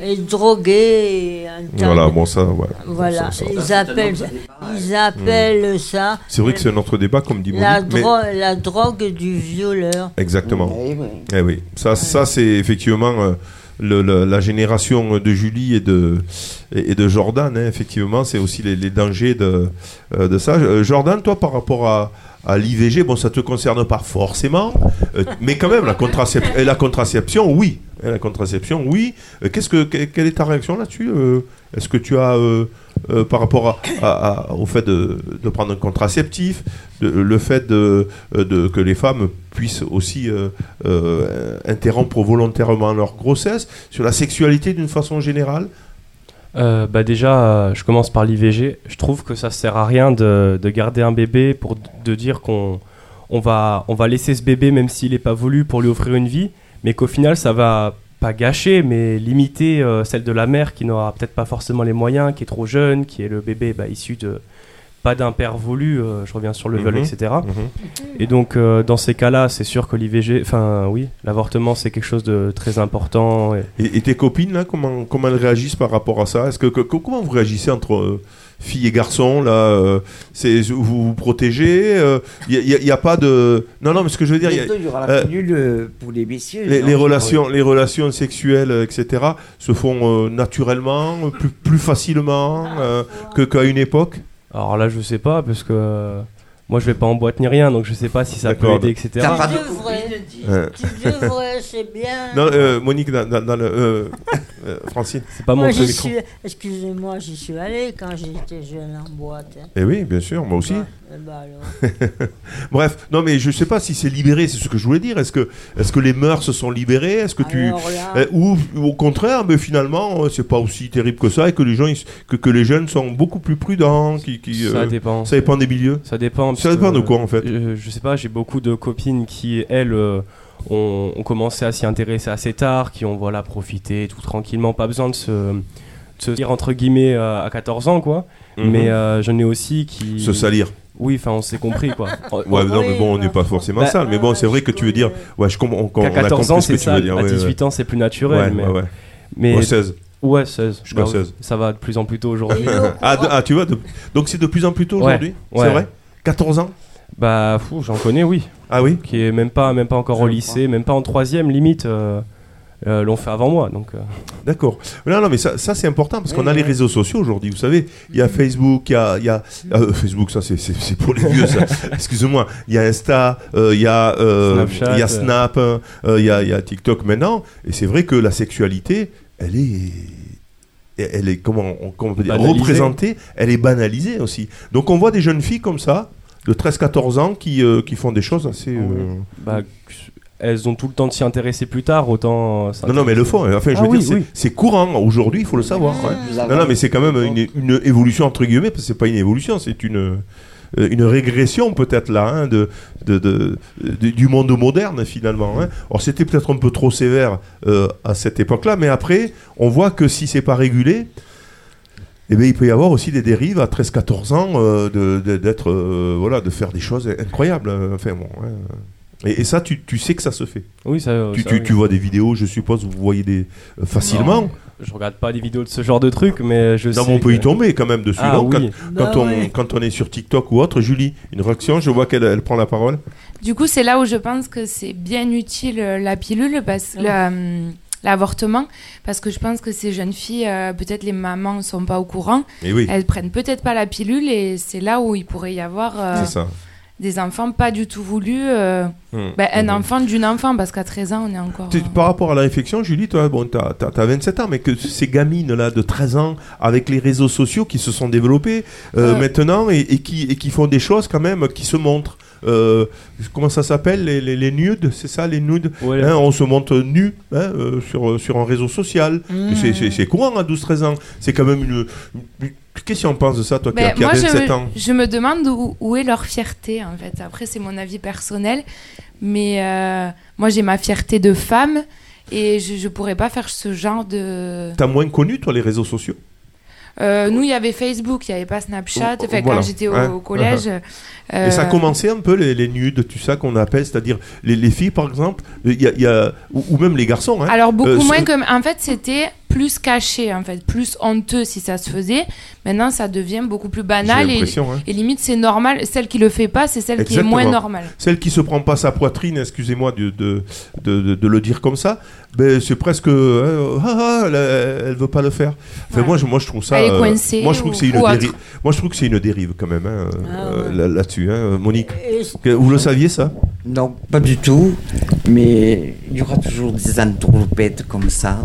Et droguer. et un tas Voilà, bon ça, voilà. Voilà, Ça, ça- ils appellent, ils appellent ça C'est vrai que c'est un autre débat, comme dit la, Monique, mais- dro- la drogue du violeur. Exactement. Oui. Eh oui, ça, ça c'est effectivement euh, la génération de Julie et de, et de Jordan. hein, effectivement, c'est aussi les, les dangers de, euh, de ça. Euh, Jordan, toi, par rapport à, à l'IVG, bon, ça te concerne pas forcément, euh, mais quand même, la, contraception, oui. La contraception, oui. Euh, Qu'est-ce que, que- quelle est ta réaction là-dessus euh, Est-ce que tu as par rapport au fait de, prendre un contraceptif, le fait que les femmes puissent aussi interrompre volontairement leur grossesse, sur la sexualité d'une façon générale? Euh, bah déjà, euh, je commence par l'IVG. Je trouve que ça sert à rien de, de garder un bébé pour de dire qu'on on va, on va laisser ce bébé même s'il n'est pas voulu pour lui offrir une vie, mais qu'au final ça va pas gâcher, mais limiter euh, celle de la mère qui n'aura peut-être pas forcément les moyens, qui est trop jeune, qui est le bébé bah, issu de pas d'un père voulu. euh, je reviens sur le viol, Mhm. etc. Mhm. Et donc, euh, dans ces cas-là, c'est sûr que l'IVG, enfin, oui, l'avortement, c'est quelque chose de très important. Et... Et, et tes copines, là, comment, comment elles réagissent par rapport à ça? Est-ce que, que- comment vous réagissez entre euh, filles et garçons là euh, c'est, Vous vous protégez Il n'y a, y a pas de. Non, non, mais ce que je veux dire, y a- Bientôt, il y aura la euh, pilule euh, pour les messieurs. les, non les relations, les relations sexuelles, euh, etc., se font euh, naturellement, euh, plus, plus facilement euh, que, qu'à une époque? Alors là, je sais pas, parce que euh, moi, je vais pas en boîte ni rien, donc je sais pas si ça peut aider, etc. T'as pas de. Euh, Tu devrais, c'est bien. Non, euh, Monique, dans, dans- dans le. euh, euh, Francine C'est pas mon Moi, excusez-moi, j'y suis allé quand j'étais jeune en boîte. hein. Eh oui, bien sûr, moi aussi. Bah, eh ben alors. Bref, non, mais je sais pas si c'est libéré, c'est ce que je voulais dire. Est-ce que, est-ce que les mœurs se sont libérées? Est-ce que tu. Là, Euh, ou, ou au contraire, mais finalement, euh, c'est pas aussi terrible que ça et que les gens, ils que, que les jeunes sont beaucoup plus prudents. Qui, qui, Ça euh, dépend. ça dépend des milieux. Ça dépend. Ça dépend de quoi, en fait? je, je sais pas, j'ai beaucoup de copines qui, elles, euh, ont, ont commencé à s'y intéresser assez tard, qui ont voilà, profité tout tranquillement, pas besoin de se, de se dire entre guillemets euh, à 14 ans, quoi. Mhm. Mais euh, j'en ai aussi qui. Se salir. Oui, enfin, on s'est compris, quoi. Ouais, non, mais bon, on n'est pas forcément Bah, sale. Mais bon, c'est vrai que tu veux dire. Ouais, je comprends. On a 14 ans, c'est ça. dire. À ouais, 18 ans, c'est plus naturel. Ouais, mais, ouais, mais Ouais, 16. ouais, 16. Jusqu'à Bah, 16. Ça va de plus en plus tôt aujourd'hui. Ah, de- ah, tu vois, de- donc c'est de plus en plus tôt Ouais, aujourd'hui C'est ouais. vrai? 14 ans? Bah, fou, j'en connais, oui. Ah oui Qui est même pas, même pas encore au lycée, même pas en troisième, limite. euh, euh, l'ont fait avant moi, donc. euh, D'accord. Non, non, mais ça, ça c'est important parce qu'on a Oui, les réseaux sociaux aujourd'hui. Vous savez, il y a Facebook, il y a, il y a euh, Facebook, ça c'est- c'est c'est pour les vieux. ça. Excusez-moi. Il y a Insta, euh, il y a, euh, Snapchat, il y a. Snap, euh, il y a, il y a TikTok maintenant. Et c'est vrai que la sexualité, elle est, elle est comment on, comment on peut dire, représentée. Elle est banalisée aussi. Donc on voit des jeunes filles comme ça, de 13-14 ans, qui, euh, qui font des choses assez. euh, bah, elles ont tout le temps de s'y intéresser plus tard, autant. euh, Non, non, mais elles le font. Enfin, je Ah veux oui, dire, c'est- oui. c'est courant aujourd'hui, il faut le savoir. ouais. Nous Non, non, mais c'est quand même une, une évolution entre guillemets, parce que c'est pas une évolution, c'est une, euh, une régression peut-être là, hein, de, de, de- de- du monde moderne finalement. Hein. Alors c'était peut-être un peu trop sévère euh, à cette époque-là, mais après, on voit que si c'est pas régulé, eh bien, il peut y avoir aussi des dérives à 13-14 ans euh, de, de- d'être, euh, voilà, de faire des choses incroyables. euh, Enfin, bon, hein. et, et ça, tu, tu sais que ça se fait. Oui, ça. tu, ça, tu, oui. tu vois des vidéos, je suppose, vous voyez des euh, facilement. Non, je regarde pas des vidéos de ce genre de trucs, mais je Non, sais. mais on peut y tomber quand même dessus. Ah Quand- oui. quand, on, quand on est sur TikTok ou autre, Julie, une réaction, je vois qu'elle elle prend la parole. Du coup, c'est là où je pense que c'est bien utile la pilule, parce, l'avortement, parce que je pense que ces jeunes filles, euh, peut-être les mamans ne sont pas au courant, Et oui, elles prennent peut-être pas la pilule et c'est là où il pourrait y avoir euh, ça. des enfants pas du tout voulus. euh, Hmm. ben, un Mhm. enfant d'une enfant, parce qu'à 13 ans, on est encore. Tu- Par rapport à la réflexion, Julie, toi, bon, t'as as, 27 ans, mais que ces gamines-là de 13 ans, avec les réseaux sociaux qui se sont développés maintenant et, et qui, et qui font des choses quand même qui se montrent. Euh, comment ça s'appelle les, les, les nudes C'est ça, les nudes Ouais, Hein, On se montre nu hein, euh, sur, sur un réseau social. Mmh. C'est- courant à 12-13 ans. C'est quand même une. une- Qu'est-ce qu'on pense de ça, toi qui Ben, as- qui as moi, je 27 me, ans je me demande où, où est leur fierté, en fait. Après, c'est mon avis personnel. Mais euh, moi, j'ai ma fierté de femme et je ne pourrais pas faire ce genre de... T'as moins connu, toi, les réseaux sociaux? Euh, nous, il y avait Facebook, il n'y avait pas Snapchat. Enfin, voilà. quand j'étais au, Ouais. au collège... Et ça a euh, commencé un peu les, les nudes, tu sais, qu'on appelle, c'est-à-dire les, les filles, par exemple, y a, y a- ou, ou même les garçons. Hein. Alors beaucoup Euh, moins comme en fait c'était plus caché en fait plus honteux si ça se faisait maintenant ça devient beaucoup plus banal et, hein. et limite c'est normal celle qui le fait pas c'est celle qui est moins normale Celle qui se prend pas sa poitrine, excusez-moi de, de, de, de- de le dire comme ça, ben, c'est presque. euh, ah, ah, elle, elle veut pas le faire. Enfin, Ouais. moi, je, moi, je trouve ça. Elle est euh, coincée moi, je trouve ou- que c'est une dérive. Moi, je trouve que c'est une dérive quand même, hein, Ah, euh, ouais. là-dessus, hein, Monique. Et- Vous le saviez, ça? Non, pas du tout. Mais il y aura toujours des entourloupettes comme ça.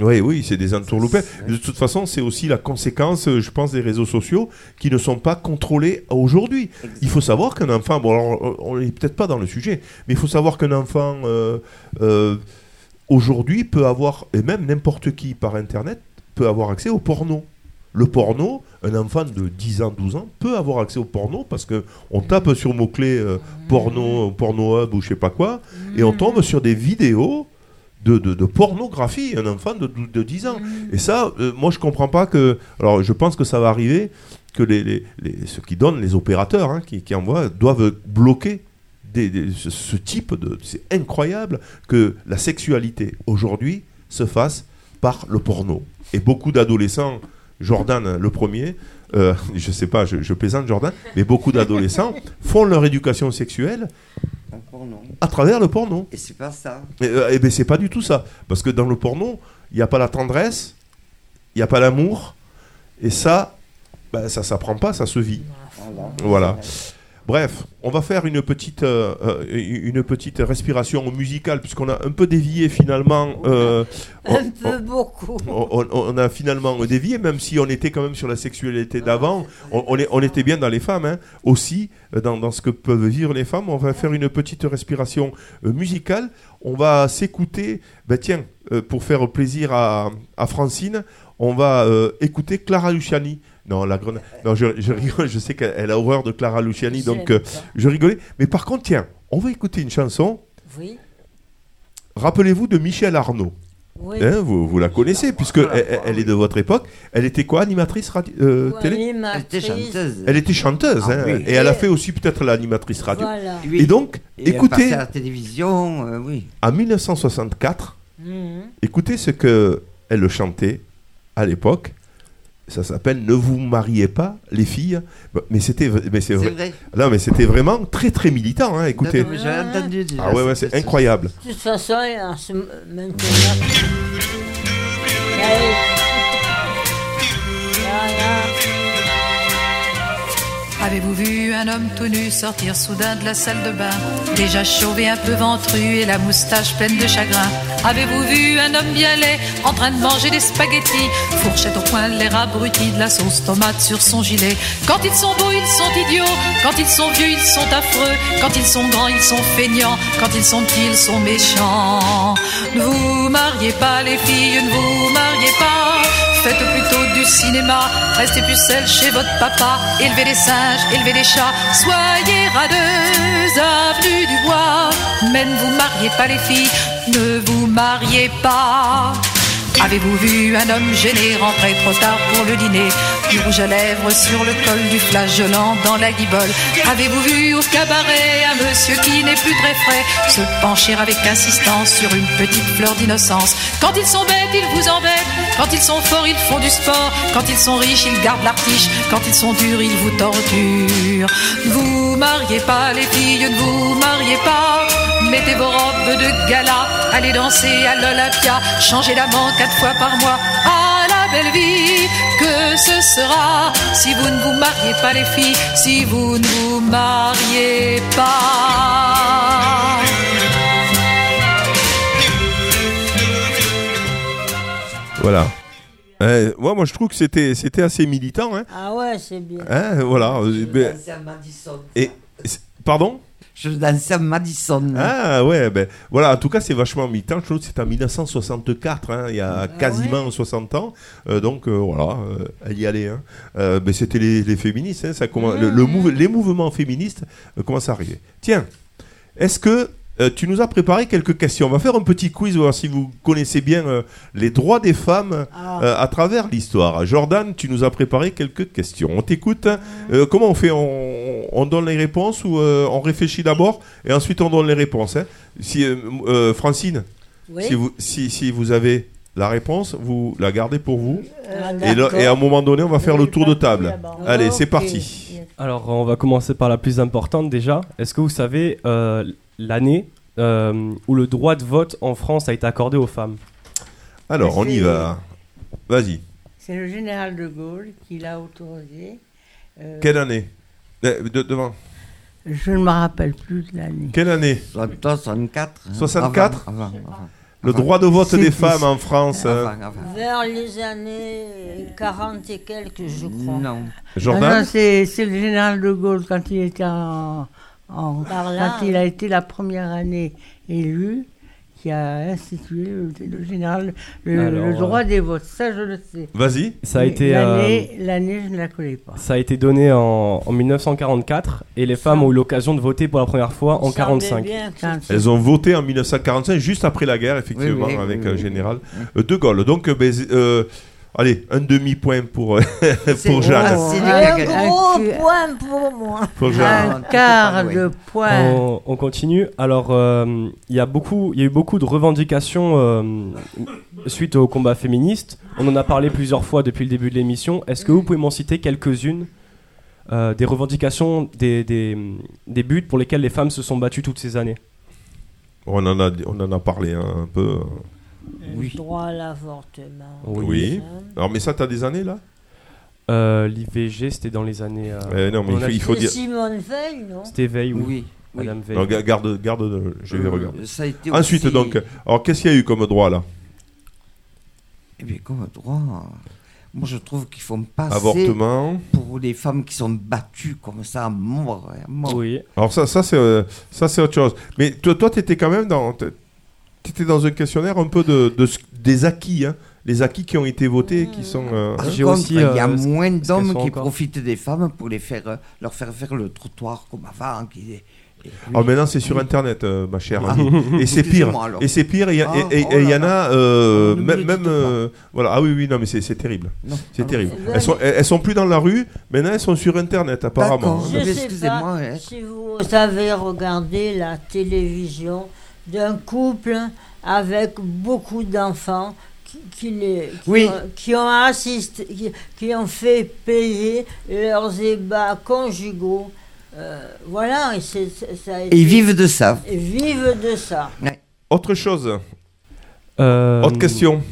Oui, oui, c'est des entourloupés. De toute façon, c'est aussi la conséquence, euh, je pense, des réseaux sociaux qui ne sont pas contrôlés aujourd'hui. Il faut savoir qu'un enfant, bon, alors, on n'est peut-être pas dans le sujet, mais il faut savoir qu'un enfant euh, euh, aujourd'hui peut avoir, et même n'importe qui par Internet, peut avoir accès au porno. Le porno, un enfant de 10 ans, 12 ans peut avoir accès au porno parce que on tape sur mot-clé euh, porno, porno hub ou je sais pas quoi, et on tombe sur des vidéos de, de- de pornographie, un enfant de, de 10 ans. Et ça, euh, moi je comprends pas que. Alors je pense que ça va arriver, que les, les- les- ceux qui donnent, les opérateurs hein, qui, qui envoient, doivent bloquer des- des- ce, ce type de. C'est incroyable que la sexualité aujourd'hui se fasse par le porno. Et beaucoup d'adolescents, Jordan le premier, euh, je sais pas, je, je plaisante Jordan, mais beaucoup d'adolescents font leur éducation sexuelle à travers le porno. Et c'est pas ça. Et, euh, eh ben c'est pas du tout ça. Parce que dans le porno, il n'y a pas la tendresse, il n'y a pas l'amour. Et ça, ben, ça s'apprend pas, ça se vit. Voilà. Voilà. Bref, on va faire une petite, euh, euh, une petite respiration musicale, puisqu'on a un peu dévié finalement. euh, on, Un peu beaucoup. on- on- on a finalement dévié, même si on était quand même sur la sexualité d'avant. On, on on était bien dans les femmes, hein, aussi, dans, dans ce que peuvent vivre les femmes. On va faire une petite respiration musicale. On va s'écouter, ben tiens, euh, pour faire plaisir à, à Francine, on va euh, écouter Clara Luciani. Non, la grenade. Non, je, je rigole, je sais qu'elle elle a horreur de Clara Luciani, donc euh, je rigolais. Mais par contre, tiens, on va écouter une chanson. Oui. Rappelez-vous de Michel Arnaud. Oui. Hein, vous, vous la connaissez, puisque elle, elle- elle est de votre époque. Elle était quoi, animatrice radio, euh, télé Elle était chanteuse. Elle était chanteuse, Ah hein, oui. et elle a fait aussi peut-être l'animatrice radio. Voilà. Oui. Et donc, Et écoutez, à la télévision, euh, oui. en 1964, Mhm. écoutez ce que elle chantait à l'époque. Ça s'appelle Ne vous mariez pas, les filles. Bah, Mais c'était, mais c'est vrai. vrai. Non, mais c'était vraiment très très militant. Hein, écoutez. Non, mais J'ai entendu déjà. Ah ouais, ouais, c'est incroyable. De toute façon, maintenant. Avez-vous vu un homme tout nu sortir soudain de la salle de bain? Déjà chauvé, un peu ventru et la moustache pleine de chagrin. Avez-vous vu un homme bien laid en train de manger des spaghettis? Fourchette au coin, l'air abruti, de la sauce tomate sur son gilet. Quand ils sont beaux, ils sont idiots. Quand ils sont vieux, ils sont affreux. Quand ils sont grands, ils sont feignants. Quand ils sont petits, ils sont méchants. Ne vous mariez pas les filles, ne vous mariez pas. Faites plutôt du cinéma, restez plus seul chez votre papa, élevez des singes, élevez des chats, soyez radeuses, avenue du bois. Mais ne vous mariez pas les filles, ne vous mariez pas. Avez-vous vu un homme gêné rentrer trop tard pour le dîner? Du rouge à lèvres sur le col du flageolant dans la guibole. Avez-vous vu au cabaret un monsieur qui n'est plus très frais Se pencher avec insistance sur une petite fleur d'innocence? Quand ils sont bêtes, ils vous embêtent. Quand ils sont forts, ils font du sport. Quand ils sont riches, ils gardent l'artiche. Quand ils sont durs, ils vous torturent. Ne vous mariez pas les filles, ne vous mariez pas Mettez vos robes de gala, allez danser à l'Olympia, changez d'amant quatre fois par mois. Ah la belle vie que ce sera si vous ne vous mariez pas les filles, si vous ne vous mariez pas. Voilà. Euh, moi, moi, je trouve que c'était, c'était assez militant. Hein. Ah ouais, c'est bien. Hein, voilà. Je dansais à Madison. et, pardon? Je dansais à Madison. Ah ouais, ben voilà, en tout cas c'est vachement militant, je trouve que c'est en 1964, hein, il y a Ah quasiment 60 ans, Euh, donc euh, voilà, euh, elle y allait. Hein. Ben, c'était les, les féministes, hein, ça commence, le, le mouve- les mouvements féministes commencent à arriver. Tiens, est-ce que tu nous as préparé quelques questions? On va faire un petit quiz, voir si vous connaissez bien les droits des femmes Ah. à travers l'histoire. Jordan, tu nous as préparé quelques questions. On t'écoute. Comment on fait? On, on donne les réponses ou euh, on réfléchit d'abord et ensuite on donne les réponses hein Si euh, euh, Francine, Oui. si vous si, si vous avez la réponse, vous la gardez pour vous. Et, à un moment donné, on va faire le tour de table. Allez, c'est parti. Alors, on va commencer par la plus importante déjà. Est-ce que vous savez euh, l'année euh, où le droit de vote en France a été accordé aux femmes? Alors, on y va. Vas-y. C'est le général de Gaulle qui l'a autorisé. Euh, Quelle année? De- devant. Je ne me rappelle plus de l'année. Quelle année 63, 64. hein. 64? Avant, avant, avant. Le droit de vote des femmes en France. euh, Avant, avant. Vers les années 40 et quelques, je crois. Non. Ah Jordan non, c'est c'est le général de Gaulle quand il était en, quand il a été la première année élu, qui a institué le, le général le, Alors, le droit euh, des votes. Ça, je le sais. Vas-y. Ça a Mais été. euh, l'année, l'année, je ne la connais pas. Ça a été donné en, en 1944 et les femmes ont eu l'occasion de voter pour la première fois en Il semblait 45. bien que Quand- Elles ont voté en 1945, juste après la guerre, effectivement, Oui, oui, avec oui, un oui. général euh, de Gaulle. Donc, euh, euh, allez, un demi-point pour, C'est- pour Jeanne. Oh, c'est Un gros Un- point pour moi. Pour Jeanne. Un quart de point. On, on continue. Alors, euh, il y a beaucoup, il y a eu beaucoup de revendications euh, suite au combat féministe. On en a parlé plusieurs fois depuis le début de l'émission. Est-ce que vous pouvez m'en citer quelques-unes euh, des revendications, des, des, des buts pour lesquels les femmes se sont battues toutes ces années? On en a, on en a parlé hein, un peu. Oui. Le droit à l'avortement. Oui. Oui. Alors, mais ça, t'as des années, là Euh, L'IVG, c'était dans les années. euh, non, mais on il a faut, dit- il faut C'est dire. Simone Veil, non? C'était Veil, oui. Oui. Madame Veil. Non, ga- garde, garde, euh, je vais Euh, regarder. Ça a été Ensuite, aussi- donc, alors qu'est-ce qu'il y a eu comme droit là? Eh bien, comme droit, moi je trouve qu'il faut me passer Avortement. pour les femmes qui sont battues comme ça à mort. à mort. Oui. Alors ça, ça c'est, euh, ça c'est autre chose. Mais toi, toi, t'étais quand même dans, t'étais dans un questionnaire un peu de, des acquis, hein, les acquis qui ont été votés, qui sont. euh, hein. Contre, aussi, il y a euh, moins d'hommes qui encore- profitent des femmes pour les faire, euh, leur faire faire le trottoir comme avant. Qui, et- Ah, maintenant c'est sur Internet, euh, ma chère Ah. amie. Et c'est pire. Et c'est pire. Et il y, a- Ah, et- il y en a euh, Oh, même, euh, voilà. Ah oui, oui, non, mais c'est c'est terrible. Non, C'est terrible. Elles sont, elles, sont plus dans la rue. Maintenant, elles sont sur Internet, apparemment. D'accord. Je sais pas hein. si vous avez regardé la télévision d'un couple avec beaucoup d'enfants qui, qui les- qui Oui. ont, qui ont assisté, qui, qui ont fait payer leurs ébats conjugaux. Euh, voilà, et ça a Et ils vivent de ça. vivent de ça. Autre chose. Euh, Autre question.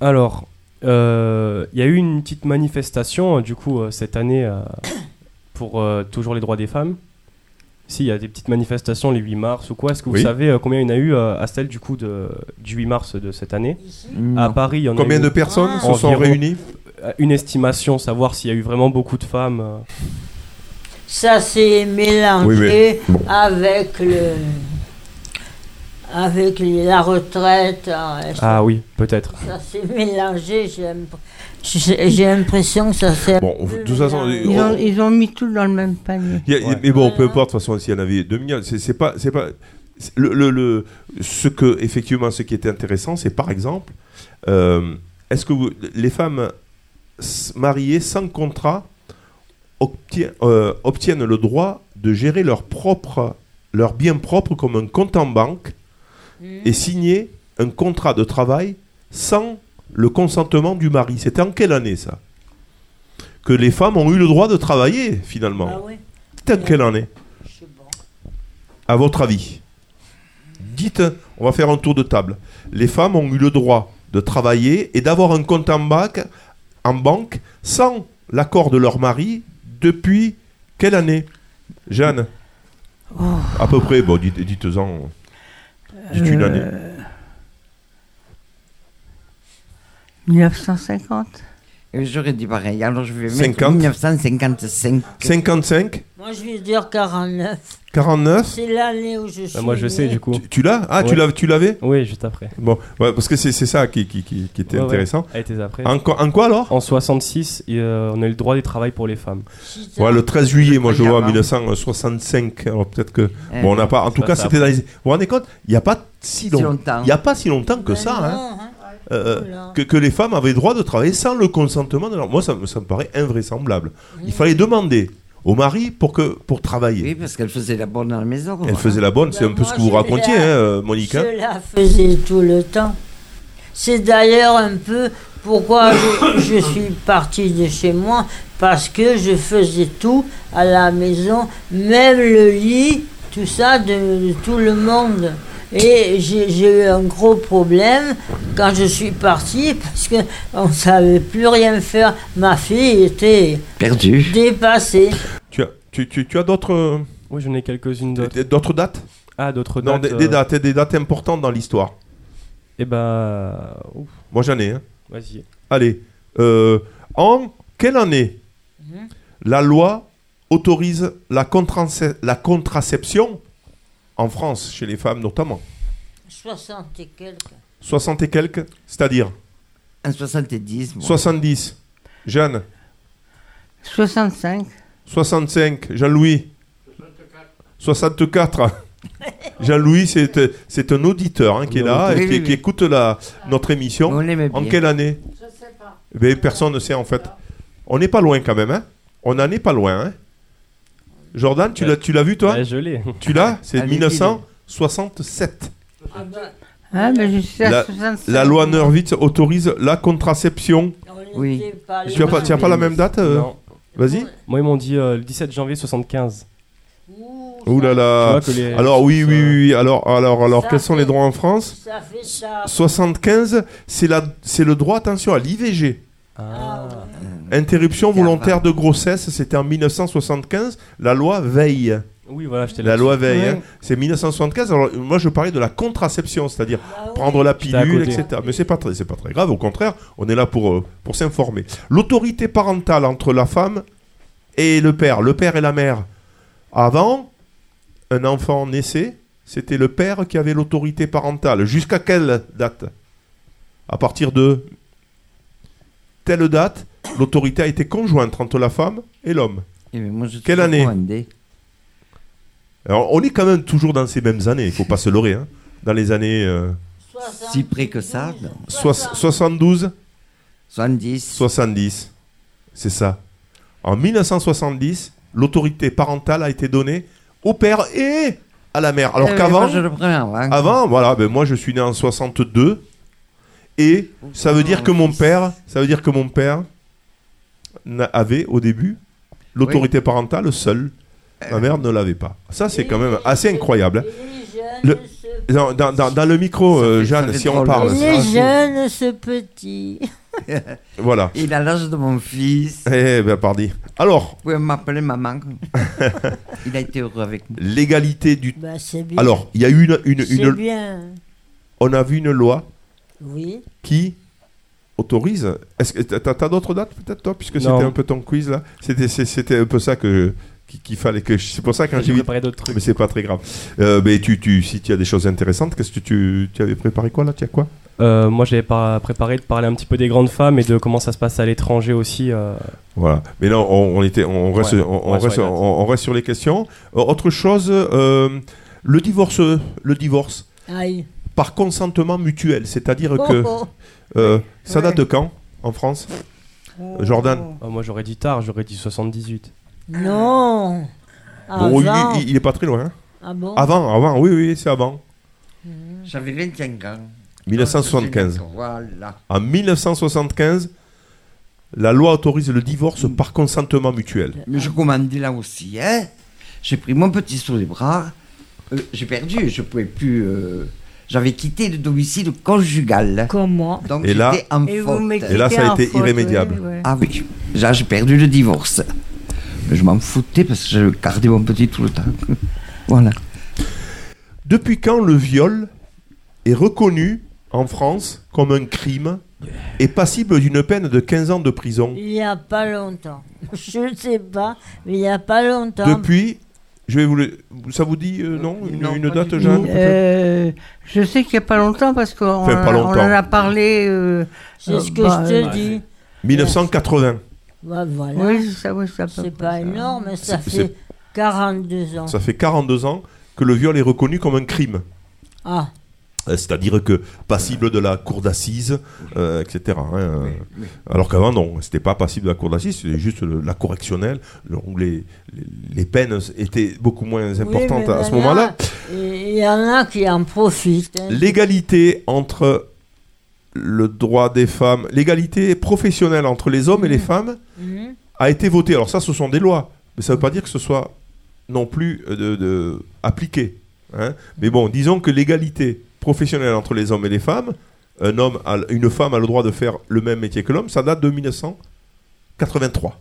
Alors, euh, il y a eu une petite manifestation, du coup, cette année, euh, pour euh, toujours les droits des femmes. Si, il y a des petites manifestations les 8 mars ou quoi. Est-ce que vous Oui. savez euh, combien il y en a eu euh, à celle du coup de, du 8 mars de cette année? À Paris, il y en Combien a eu de personnes Ah. se sont réunies? euh, une estimation, savoir s'il y a eu vraiment beaucoup de femmes. euh. Ça s'est mélangé Oui, mais bon. avec le avec la retraite. hein, Ah oui, peut-être. Ça s'est mélangé, j'ai l'imp- j'ai j'ai l'impression que ça s'est. Bon, de toute façon. Ils ont, on- ils ont mis tout dans le même panier. A- Ouais. Mais bon, peu importe, de toute façon, s'il y en avait 2 millions, c'est c'est pas. c'est pas le, le- le- ce que, effectivement, ce qui était intéressant, c'est par exemple, euh, est-ce que vous- les femmes mariées sans contrat obtient- euh, obtiennent le droit de gérer leur propre, leurs biens propres comme un compte en banque. Et signer un contrat de travail sans le consentement du mari. C'était en quelle année ça? Que les femmes ont eu le droit de travailler finalement. Ah oui, C'était en quelle année? À votre avis? Dites, on va faire un tour de table. Les femmes ont eu le droit de travailler et d'avoir un compte en banque, en banque sans l'accord de leur mari depuis quelle année? Jeanne? À peu près, bon, dites- dites-en. Dites une année. Euh, 1950 Et J'aurais dit pareil. Alors je vais mettre 50. 1955. 55 Moi, je vais dire 49. 49 C'est l'année où je suis. Bah, moi, je sais du coup. Tu, tu l'as Ah, tu Ouais. l'avais- tu l'avais Oui, juste après. Bon, ouais, parce que c'est ça qui, qui, qui- qui était Ouais, ouais, intéressant. Elle était après. En, quoi- en quoi alors En 66, et, euh, on a eu le droit du travail pour les femmes. Ouais, le 13 juillet, moi je vois gamin. 1965. Alors peut-être que. Eh, Bon, on n'a pas. En tout cas, c'était dans les. Vous vous rendez compte Il n'y a pas si si longtemps. Il n'y a pas si longtemps que Ben ça, hein, non, hein. Euh, Oula. que, que les femmes avaient droit de travailler sans le consentement de leur. Moi, ça, me- ça me paraît invraisemblable. Il fallait demander au mari pour, que, pour travailler. Oui, parce qu'elle faisait la bonne dans la maison. Elle faisait la bonne, c'est Ben un peu moi, ce que vous racontiez, hein, euh, hein. Je la faisais tout le temps. C'est d'ailleurs un peu pourquoi je, je suis partie de chez moi, parce que je faisais tout à la maison, même le lit, tout ça, de, de tout le monde. Et j'ai eu un gros problème quand je suis partie, parce qu'on ne savait plus rien faire. Ma fille était Perdu. dépassée. Tu as, tu, tu, tu as d'autres euh, Oui, j'en ai quelques-unes d'autres. d'autres dates? Ah, d'autres Non, dates. des, des euh, dates, des dates importantes dans l'histoire. Eh ben. ouf, Moi j'en ai. hein. Vas-y. Allez. Euh, en quelle année Mhm. la loi autorise la, contrace- la contraception en France, chez les femmes notamment 60 et quelques. 60 et quelques, c'est-à-dire En 70, moi. 70. Jeanne 65. 65. Jean-Louis 64. Jean-Louis, c'est c'est un auditeur hein, qui est là Oui, et qui, oui, qui oui. écoute la, notre émission. On l'aimait En bien. quelle année Je sais pas. Ben, Personne ne sait en fait. On n'est pas loin quand même. Hein on n'en est pas loin. Hein Jordan, tu Ouais. l'as tu l'as vu toi Ouais, je l'ai. Tu l'as C'est Allez, 1967. Ah ben, Ah, mais je suis à La- 65. La loi Nervitz autorise la contraception. on Oui. Tu n'as pas, tu as pas la même date euh Non. Vas-y. Moi, ils m'ont dit euh, le 17 janvier 75. Ouh, Ouh là Tu là. vois que les- Alors oui, oui, oui. oui. Alors, alors, alors, Ça quels sont les droits en France Ça fait ça. 75, c'est la, c'est le droit, attention, à l'IVG. Ah. Interruption volontaire de grossesse, c'était en 1975. La loi Veille. Oui, voilà, j'étais La loi Veille, Ouais. hein. c'est 1975. Alors moi, je parlais de la contraception, c'est-à-dire Ah oui. prendre la pilule, etc. Mais c'est pas très, c'est pas très grave. Au contraire, on est là pour euh, pour s'informer. L'autorité parentale entre la femme et le père, le père et la mère. Avant, un enfant naissait, c'était le père qui avait l'autorité parentale. Jusqu'à quelle date? À partir de telle date, l'autorité a été conjointe entre la femme et l'homme. Eh ben, moi, je suis Quelle année. Alors, on est quand même toujours dans ces mêmes années, il faut pas se leurrer. hein. Dans les années euh, Si près que ça, non. soix- 72, 70. 70. C'est ça. En 1970, l'autorité parentale a été donnée au père et à la mère. Alors Eh qu'avant, je le prends avant. avant, voilà, ben moi je suis né en 62 et ça veut dire que mon père, ça veut dire que mon père avait au début l'autorité parentale seul. Ma mère ne l'avait pas. Ça c'est quand même assez incroyable. hein. Le- Dans, dans- dans- dans le micro, euh, Jeanne, si on parle. ça. les aussi. jeunes, ce petit. Voilà. Il a l'âge de mon fils. Eh ben, pardi. Alors, Vous pouvez m'appeler maman. Il a été heureux avec moi. l'égalité du. Bah, c'est bien. Alors, il y a eu une, une, c'est une- bien. on a vu une loi Oui. qui autorise. Est-ce que t'as, t'as d'autres dates peut-être toi, puisque c'était un peu ton quiz là? C'était, un peu ça que qu'il, fallait que. C'est pour ça que quand j'ai préparé d'autres trucs. Mais c'est pas très grave. Euh, mais tu, tu, si tu as des choses intéressantes, qu'est-ce que tu, tu avais préparé quoi là? Tu as quoi? Euh, moi, j'avais pas préparé de parler un petit peu des grandes femmes et de comment ça se passe à l'étranger aussi. euh. Voilà. Mais là, on, on était, on reste, Ouais, on, reste on- on reste sur les questions. Autre chose, euh, le divorce, le divorce Aïe. Par consentement mutuel, c'est-à-dire Oh, que oh. euh, ça date de quand en France? Jordan. Ah, moi, j'aurais dit tard, j'aurais dit 78. Non. Bon, il- Avant. il, il est pas très loin. hein. Ah bon? Avant, avant, oui, oui, c'est avant. J'avais 25 ans. 1975. Voilà. En 1975, la loi autorise le divorce par consentement mutuel. Mais je commandais là aussi, hein. J'ai pris mon petit sous les bras. Euh, j'ai perdu, je pouvais plus. euh, J'avais quitté le domicile conjugal. Comment Donc Et là- j'étais en Et vous faute. mettez Et là, ça a été faute, irrémédiable. ouais, ouais. Ah oui, là j'ai perdu le divorce. Mais je m'en foutais parce que je gardais mon petit tout le temps. voilà. Depuis quand le viol est reconnu en France comme un crime et passible d'une peine de 15 ans de prison? Il n'y a pas longtemps. Je ne sais pas, mais il n'y a pas longtemps. Depuis, je vais vous le- ça vous dit euh, non? Une, Non, une date. Jeanne Euh, je sais qu'il n'y a pas longtemps parce qu'on Enfin, pas on en a parlé. euh, C'est ce que bah, je te euh, dis. 1980. Bah, voilà. Oui, ça, oui, ça peut c'est pas énorme, mais ça C'est- fait 42 ans. Ça fait 42 ans que le viol est reconnu comme un crime. Ah, C'est-à-dire que passible de la cour d'assises, euh, etc. hein, euh, Alors qu'avant, non, c'était pas passible de la cour d'assises, c'était juste le- la correctionnelle, le- où les, les, les peines étaient beaucoup moins importantes Oui, à ce moment-là. Il y en a qui en profitent. hein. L'égalité entre le droit des femmes, l'égalité professionnelle entre les hommes et les femmes Mhm. a été votée. Alors ça, ce sont des lois, mais ça ne veut pas dire que ce soit non plus euh, de, de- appliqué. hein. Mais bon, disons que l'égalité professionnelle entre les hommes et les femmes, un homme, a- une femme a le droit de faire le même métier que l'homme, ça date de 1983.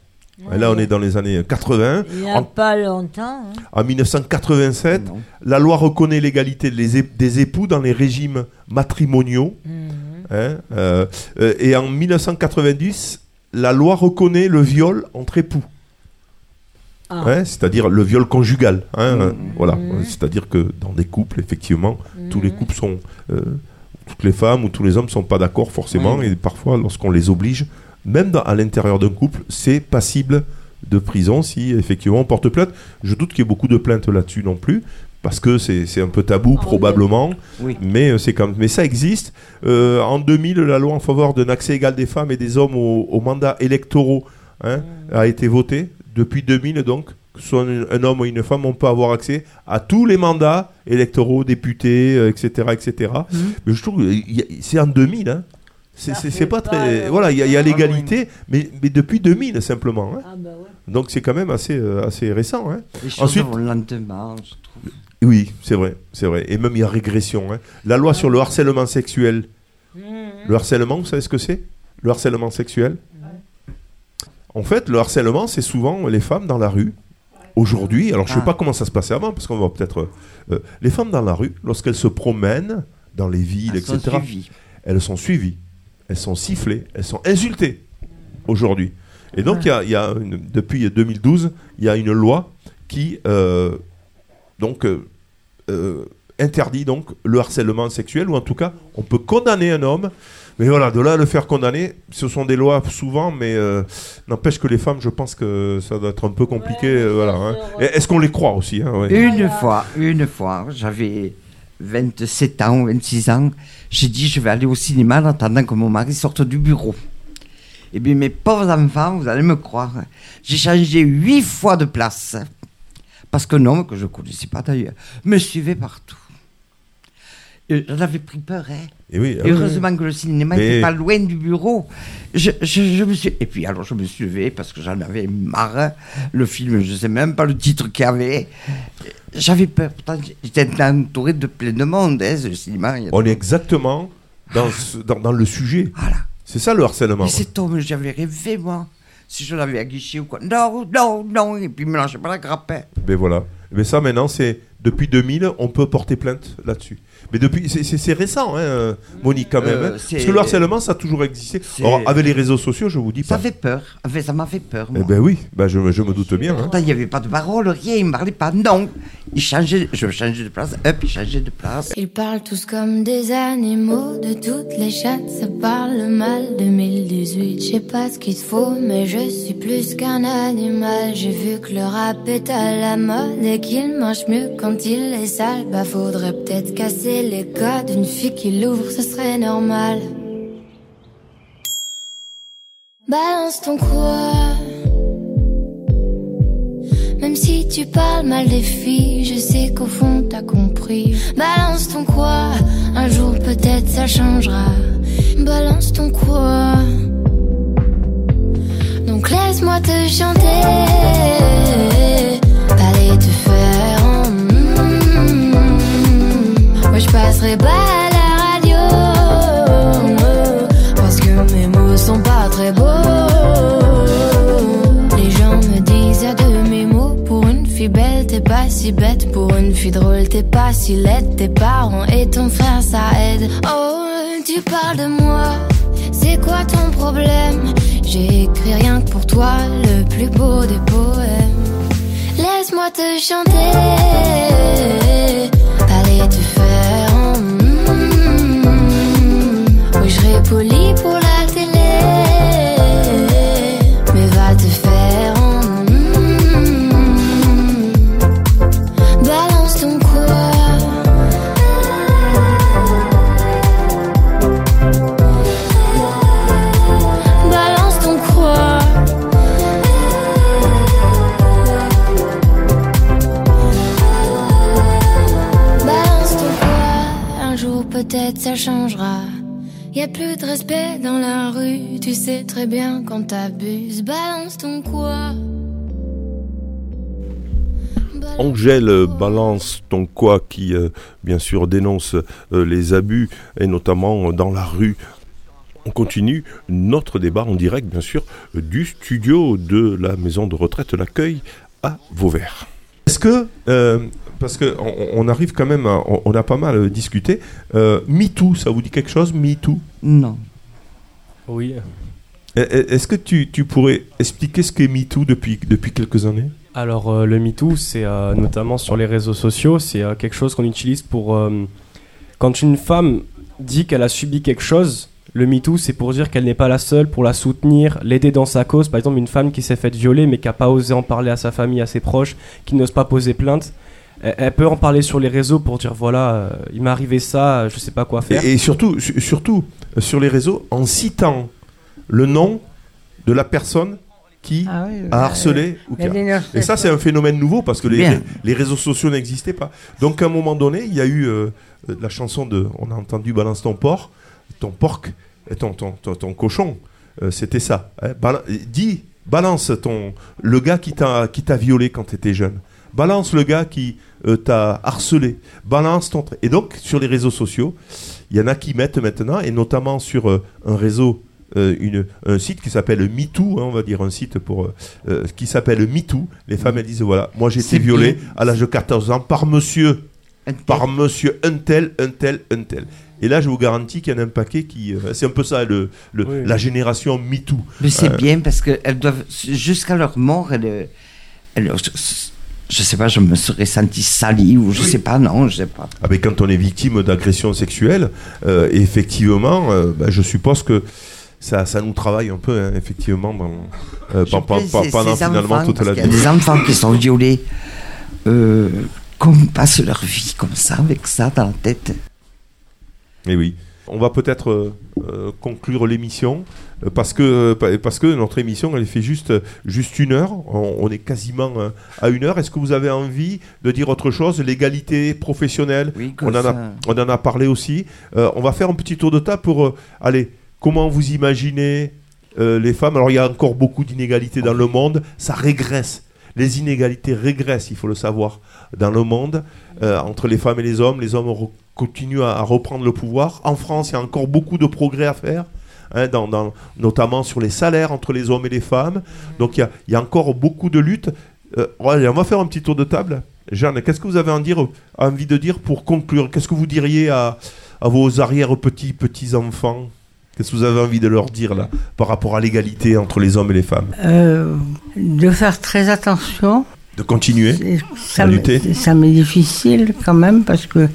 Et Là, on est dans les années 80. Il n'y a En, pas longtemps. hein. en 1987, Non. la loi reconnaît l'égalité des époux dans les régimes matrimoniaux. Mhm. hein, euh, euh, et en 1990, la loi reconnaît le viol entre époux. Ah. Hein, c'est-à-dire le viol conjugal. hein, euh, Voilà. Mhm. C'est-à-dire que dans des couples, effectivement, tous les couples sont. euh, toutes les femmes ou tous les hommes sont pas d'accord forcément. Et parfois, lorsqu'on les oblige, même dans- à l'intérieur d'un couple, c'est passible de prison si effectivement on porte plainte. Je doute qu'il y ait beaucoup de plaintes là-dessus non plus. Parce que c'est c'est un peu tabou, Ah, probablement. Oui. Mais, euh, c'est comme, mais ça existe. Euh, en 2000, la loi en faveur d'un accès égal des femmes et des hommes aux, aux mandats électoraux hein, a été votée. Depuis 2000, donc, que ce soit un, homme ou une femme, on peut avoir accès à tous les mandats électoraux, députés, euh, etc. etc. Mais je trouve que c'est en 2000. Hein. C'est- pas très. le- Voilà, il y a, Ah, l'égalité, mais, mais depuis 2000 simplement. hein. Ah bah ouais. Donc c'est quand même assez, euh, assez récent. Hein. Ensuite- vont lentement, je trouve. Oui, c'est vrai, c'est vrai. Et même il y a régression. hein. La loi sur le harcèlement sexuel. Mhm. Le harcèlement, vous savez ce que c'est? Le harcèlement sexuel? En fait, le harcèlement, c'est souvent les femmes dans la rue. Aujourd'hui, alors je ne sais Ah. pas comment ça se passait avant, parce qu'on va peut-être... euh, les femmes dans la rue, lorsqu'elles se promènent dans les villes, Elles etc., elles sont suivies, elles sont sifflées, elles sont insultées aujourd'hui. Et donc, il y a, il y a une- depuis 2012, il y a une loi qui euh, donc, euh, euh, interdit donc, le harcèlement sexuel, ou en tout cas, on peut condamner un homme. Mais voilà, de là à le faire condamner, ce sont des lois souvent, mais euh, n'empêche que les femmes, je pense que ça doit être un peu compliqué. Ouais, euh, voilà, hein. Est-ce qu'on les croit aussi hein, ouais. Une fois, une fois, j'avais 27 ans, 26 ans, j'ai dit je vais aller au cinéma en attendant que mon mari sorte du bureau. Eh bien, mes pauvres enfants, vous allez me croire, j'ai changé huit fois de place. Parce qu'un homme, que je ne connaissais pas d'ailleurs, me suivait partout. Et J'en avais pris peur, hein. Et oui, Et ah oui. heureusement que le cinéma Mais- n'était pas loin du bureau. Je, je- je me suis... Et puis alors je me suis levé parce que j'en avais marre. Le film, je ne sais même pas le titre qu'il y avait. J'avais peur. Pourtant, j'étais entouré de plein de monde, hein, ce cinéma. il y a- On est exactement dans, ce- dans, dans le sujet. Voilà. C'est ça le harcèlement. Mais cet homme, j'avais rêvé, moi. Si je l'avais aguiché ou quoi. Non, non, non. Et puis lâchait pas la grappe. hein. Mais voilà. Mais ça, maintenant, c'est depuis 2000, on peut porter plainte là-dessus. Mais depuis, c'est- récent, hein, Monique, quand même. Euh, hein. c'est- Parce que le harcèlement, ça a toujours existé. Alors, avec les réseaux sociaux, je vous dis Ça pas. fait peur. Enfin, ça m'a fait peur, moi. Eh ben oui, ben je, je me doute bien. hein. Il n'y avait pas de parole, rien, il ne parlait pas. Non. Il changeait, je changeais de place, hop, il changeait de place. Ils parlent tous comme des animaux, de toutes les chattes, ça parle mal. 2018, je sais pas ce qu'il te faut, mais je suis plus qu'un animal. J'ai vu que le rap est à la mode et qu'il mange mieux quand il est sale. Bah, faudrait peut-être casser les codes. Une fille qui l'ouvre, ce serait normal. Balance ton quoi. Même si tu parles mal des filles, je sais qu'au fond t'as compris. Balance ton quoi, un jour peut-être ça changera. Balance ton quoi. Donc laisse-moi te chanter. Pas à la radio. Parce que mes mots sont pas très beaux. Les gens me disent à de mes mots. Pour une fille belle, t'es pas si bête. Pour une fille drôle, t'es pas si laide. Tes parents et ton frère, ça aide. Oh, tu parles de moi. C'est quoi ton problème? J'ai écrit rien que pour toi, le plus beau des poèmes. Laisse-moi te chanter. Parler te faire. Ça changera. Y a plus de respect dans la rue. Tu sais très bien quand t'abuses. Balance ton quoi. Angèle balance ton quoi qui, euh, bien sûr, dénonce euh, les abus, et notamment euh, dans la rue. On continue notre débat en direct, bien sûr, du studio de la maison de retraite L'accueil à Vauvert. Est-ce que, euh, parce qu'on on arrive quand même, à- on, on a pas mal euh, discuté, euh, MeToo, ça vous dit quelque chose, MeToo? Non. Oui. E- e- Est-ce que tu, tu pourrais expliquer ce qu'est MeToo depuis, depuis quelques années? Alors euh, le MeToo, c'est euh, notamment sur les réseaux sociaux, c'est euh, quelque chose qu'on utilise pour... euh, quand une femme dit qu'elle a subi quelque chose, le MeToo, c'est pour dire qu'elle n'est pas la seule, pour la soutenir, l'aider dans sa cause. Par exemple, une femme qui s'est faite violer mais qui n'a pas osé en parler à sa famille, à ses proches, qui n'ose pas poser plainte, elle, elle peut en parler sur les réseaux pour dire voilà, euh, il m'est arrivé ça, euh, je sais pas quoi faire. Et, et surtout, su- surtout euh, sur les réseaux, en citant le nom de la personne qui Ah oui, a euh, harcelé. ou qui a- Et ça, c'est un phénomène nouveau parce que les, les réseaux sociaux n'existaient pas. Donc, à un moment donné, il y a eu euh, la chanson de. On a entendu Balance ton porc, ton porc, ton, ton, ton, ton cochon. Euh, C'était ça. hein. Dis, balance ton, le gars qui t'a qui t'a violé quand tu étais jeune. Balance le gars qui euh, t'a harcelé. Balance ton. Et donc, sur les réseaux sociaux, il y en a qui mettent maintenant, et notamment sur euh, un réseau, euh, une, un site qui s'appelle MeToo, hein, on va dire un site pour, qui s'appelle MeToo. Les femmes, elles disent voilà, moi j'ai été violée à l'âge de 14 ans par monsieur, Un par monsieur un tel, un tel, un tel. Et là, je vous garantis qu'il y en a un paquet qui. euh, c'est un peu ça, le, le- Oui. la génération MeToo. Mais c'est Euh, bien parce qu'elles doivent, jusqu'à leur mort, elles, elles- je sais pas, je me serais senti salie ou je sais pas, non, je sais pas. Ah ben, quand on est victime d'agression sexuelle, euh, effectivement, euh, ben, je suppose que ça, ça nous travaille un peu, hein, effectivement, dans, euh, pendant finalement enfants, toute la qu'il y a vie. des enfants qui sont violés, qu'on passe leur vie comme ça, avec ça dans la tête. Eh oui. On va peut-être euh, euh, conclure l'émission euh, parce que pa- parce que notre émission elle fait juste juste une heure. On, on est quasiment euh, à une heure. Est-ce que vous avez envie de dire autre chose? L'égalité professionnelle? Oui, On en, a, on en a parlé aussi. Euh, on va faire un petit tour de table pour euh, allez. Comment vous imaginez les femmes? Alors il y a encore beaucoup d'inégalités dans le monde. Ça régresse. Les inégalités régressent, il faut le savoir, dans le monde euh, entre les femmes et les hommes. Les hommes continuent à, reprendre le pouvoir. En France, il y a encore beaucoup de progrès à faire. hein, notamment sur les salaires entre les hommes et les femmes. Donc il y a, encore beaucoup de luttes. Euh, on va faire un petit tour de table. Jeanne, qu'est-ce que vous avez envie, envie de dire pour conclure? Qu'est-ce que vous diriez à, à vos arrière-petits petits-enfants? Qu'est-ce que vous avez envie de leur dire là par rapport à l'égalité entre les hommes et les femmes? Euh, de faire très attention. De continuer Ça à lutter ça m'est difficile quand même parce que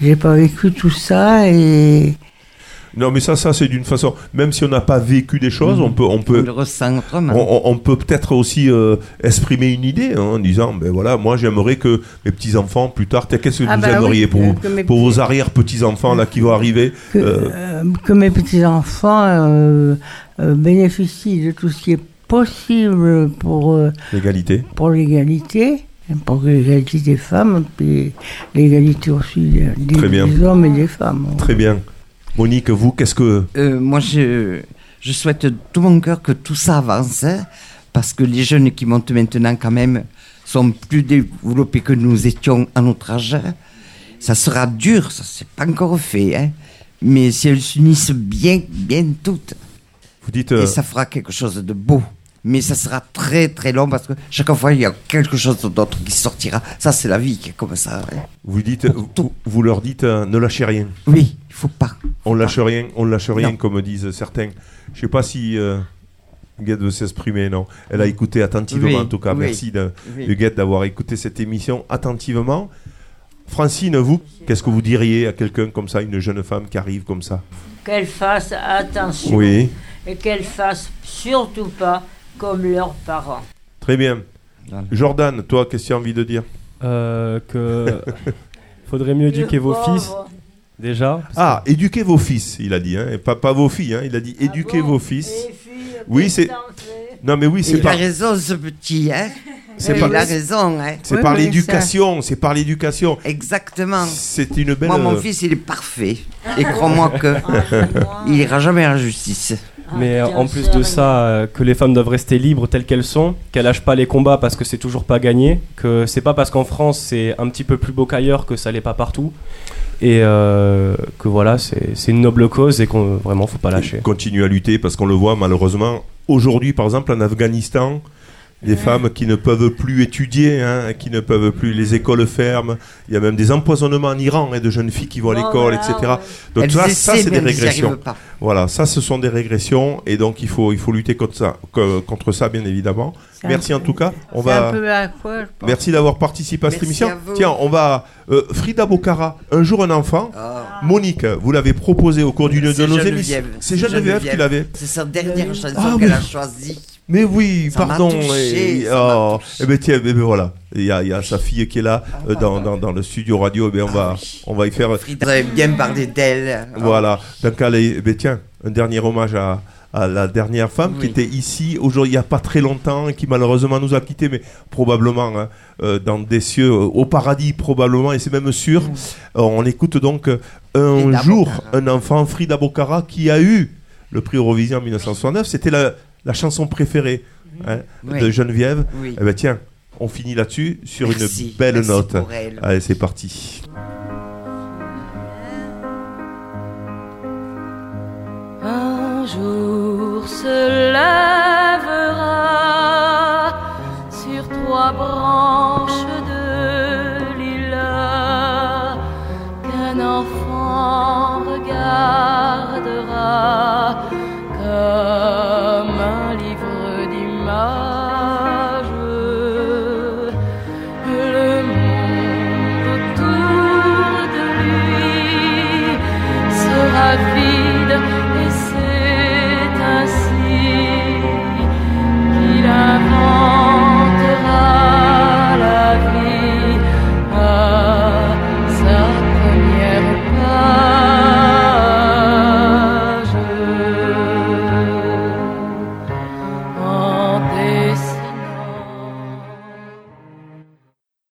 j'ai pas vécu tout ça et Non, mais ça, ça c'est d'une façon. Même si on n'a pas vécu des choses, on peut, on peut, on, on- on peut peut-être aussi euh, exprimer une idée hein, en disant, ben voilà, moi j'aimerais que mes petits enfants plus tard, qu'est-ce que Ah vous bah aimeriez oui, pour, euh, vos- que pour petits- vos arrière petits enfants là qui vont arriver que, euh, euh, que mes petits-enfants euh, euh, bénéficient de tout ce qui est possible pour, euh, l'égalité. pour l'égalité, pour l'égalité des femmes, puis l'égalité aussi des, des- Très bien. des hommes et des femmes. Très bien. Monique, vous, qu'est-ce que Euh, moi, je, je souhaite de tout mon cœur que tout ça avance, hein, parce que les jeunes qui montent maintenant, quand même, sont plus développés que nous étions à notre âge. Ça sera dur, ça c'est pas encore fait, hein, mais si elles s'unissent bien, bien toutes, vous dites euh, et ça fera quelque chose de beau. Mais ça sera très très long parce que chaque fois il y a quelque chose d'autre qui sortira. Ça c'est la vie qui est comme ça. hein. vous dites vous, vous leur dites euh, ne lâchez rien. Oui, il faut pas. On lâche rien, on lâche rien Non. comme disent certains. Je sais pas si euh, Huguette veut s'exprimer, non. Elle a écouté attentivement Oui, en tout cas. oui, Merci de, oui. Huguette d'avoir écouté cette émission attentivement. Francine, vous, qu'est-ce que vous diriez à quelqu'un comme ça, une jeune femme qui arrive comme ça? Qu'elles fassent attention Oui, et qu'elles fassent surtout pas comme leurs parents. très bien. Jordan, toi, qu'est-ce que tu as envie de dire Euh, que faudrait mieux éduquer vos fils déjà. Ah, éduquez vos fils, il a dit, hein, et pas, pas vos filles, hein, il a dit Ah éduquez bon vos fils. Les filles, Oui, c'est- Non, mais oui, c'est Il pas. a raison ce petit, hein. C'est il pas- a raison, hein. C'est Oui, par ça- l'éducation, c'est par l'éducation. Exactement. C'est une belle. Moi, mon euh, fils, il est parfait. Et crois-moi que Ah, il ira jamais la justice. Ah, Mais euh, en plus de ça, euh, que les femmes doivent rester libres telles qu'elles sont, qu'elles lâchent pas les combats parce que c'est toujours pas gagné, que c'est pas parce qu'en France c'est un petit peu plus beau qu'ailleurs que ça l'est pas partout. et euh, que voilà, c'est c'est une noble cause et qu'on vraiment faut pas lâcher. Continue à lutter parce qu'on le voit malheureusement. Aujourd'hui, par exemple, en Afghanistan, des femmes qui ne peuvent plus étudier, hein, qui ne peuvent plus, les écoles ferment. Il y a même des empoisonnements en Iran hein, de jeunes filles qui vont à Oh, l'école, voilà, etc. ouais. Donc ça, ça c'est des régressions. Voilà, ça ce sont des régressions et donc il faut, il faut lutter contre ça, co- contre ça bien évidemment. Merci en tout cas. On un va. peu à quoi, je pense. Merci d'avoir participé à cette Merci émission. à. Tiens, on va. euh, Frida Bocara, un jour un enfant. Ah. Monique, vous l'avez proposé au cours d'une de nos émissions. C'est Geneviève qui l'avait. C'est sa dernière chanson Ah, qu'elle oui. a choisie. Mais oui, Ça pardon. touché, et, oh, eh ben tiens, eh ben voilà. Il y a, il y a sa fille qui est là euh, dans, dans, dans le studio radio. Eh ben on va, on va y faire. Frida, vous avez bien parlé d'elle. Voilà. Donc allez, eh ben tiens, un dernier hommage à, à la dernière femme qui était ici aujourd'hui il n'y a pas très longtemps et qui malheureusement nous a quittés, mais probablement hein, euh, dans des cieux euh, au paradis probablement et c'est même sûr. Euh, on écoute donc euh, un jour un enfant Frida Bocara qui a eu le prix Eurovision en 1969. C'était la, la chanson préférée hein, de Geneviève. Oui. Eh ben, tiens, on finit là-dessus sur une belle note. Allez, c'est parti. Un jour se lèvera sur trois branches de lilas qu'un enfant regardera.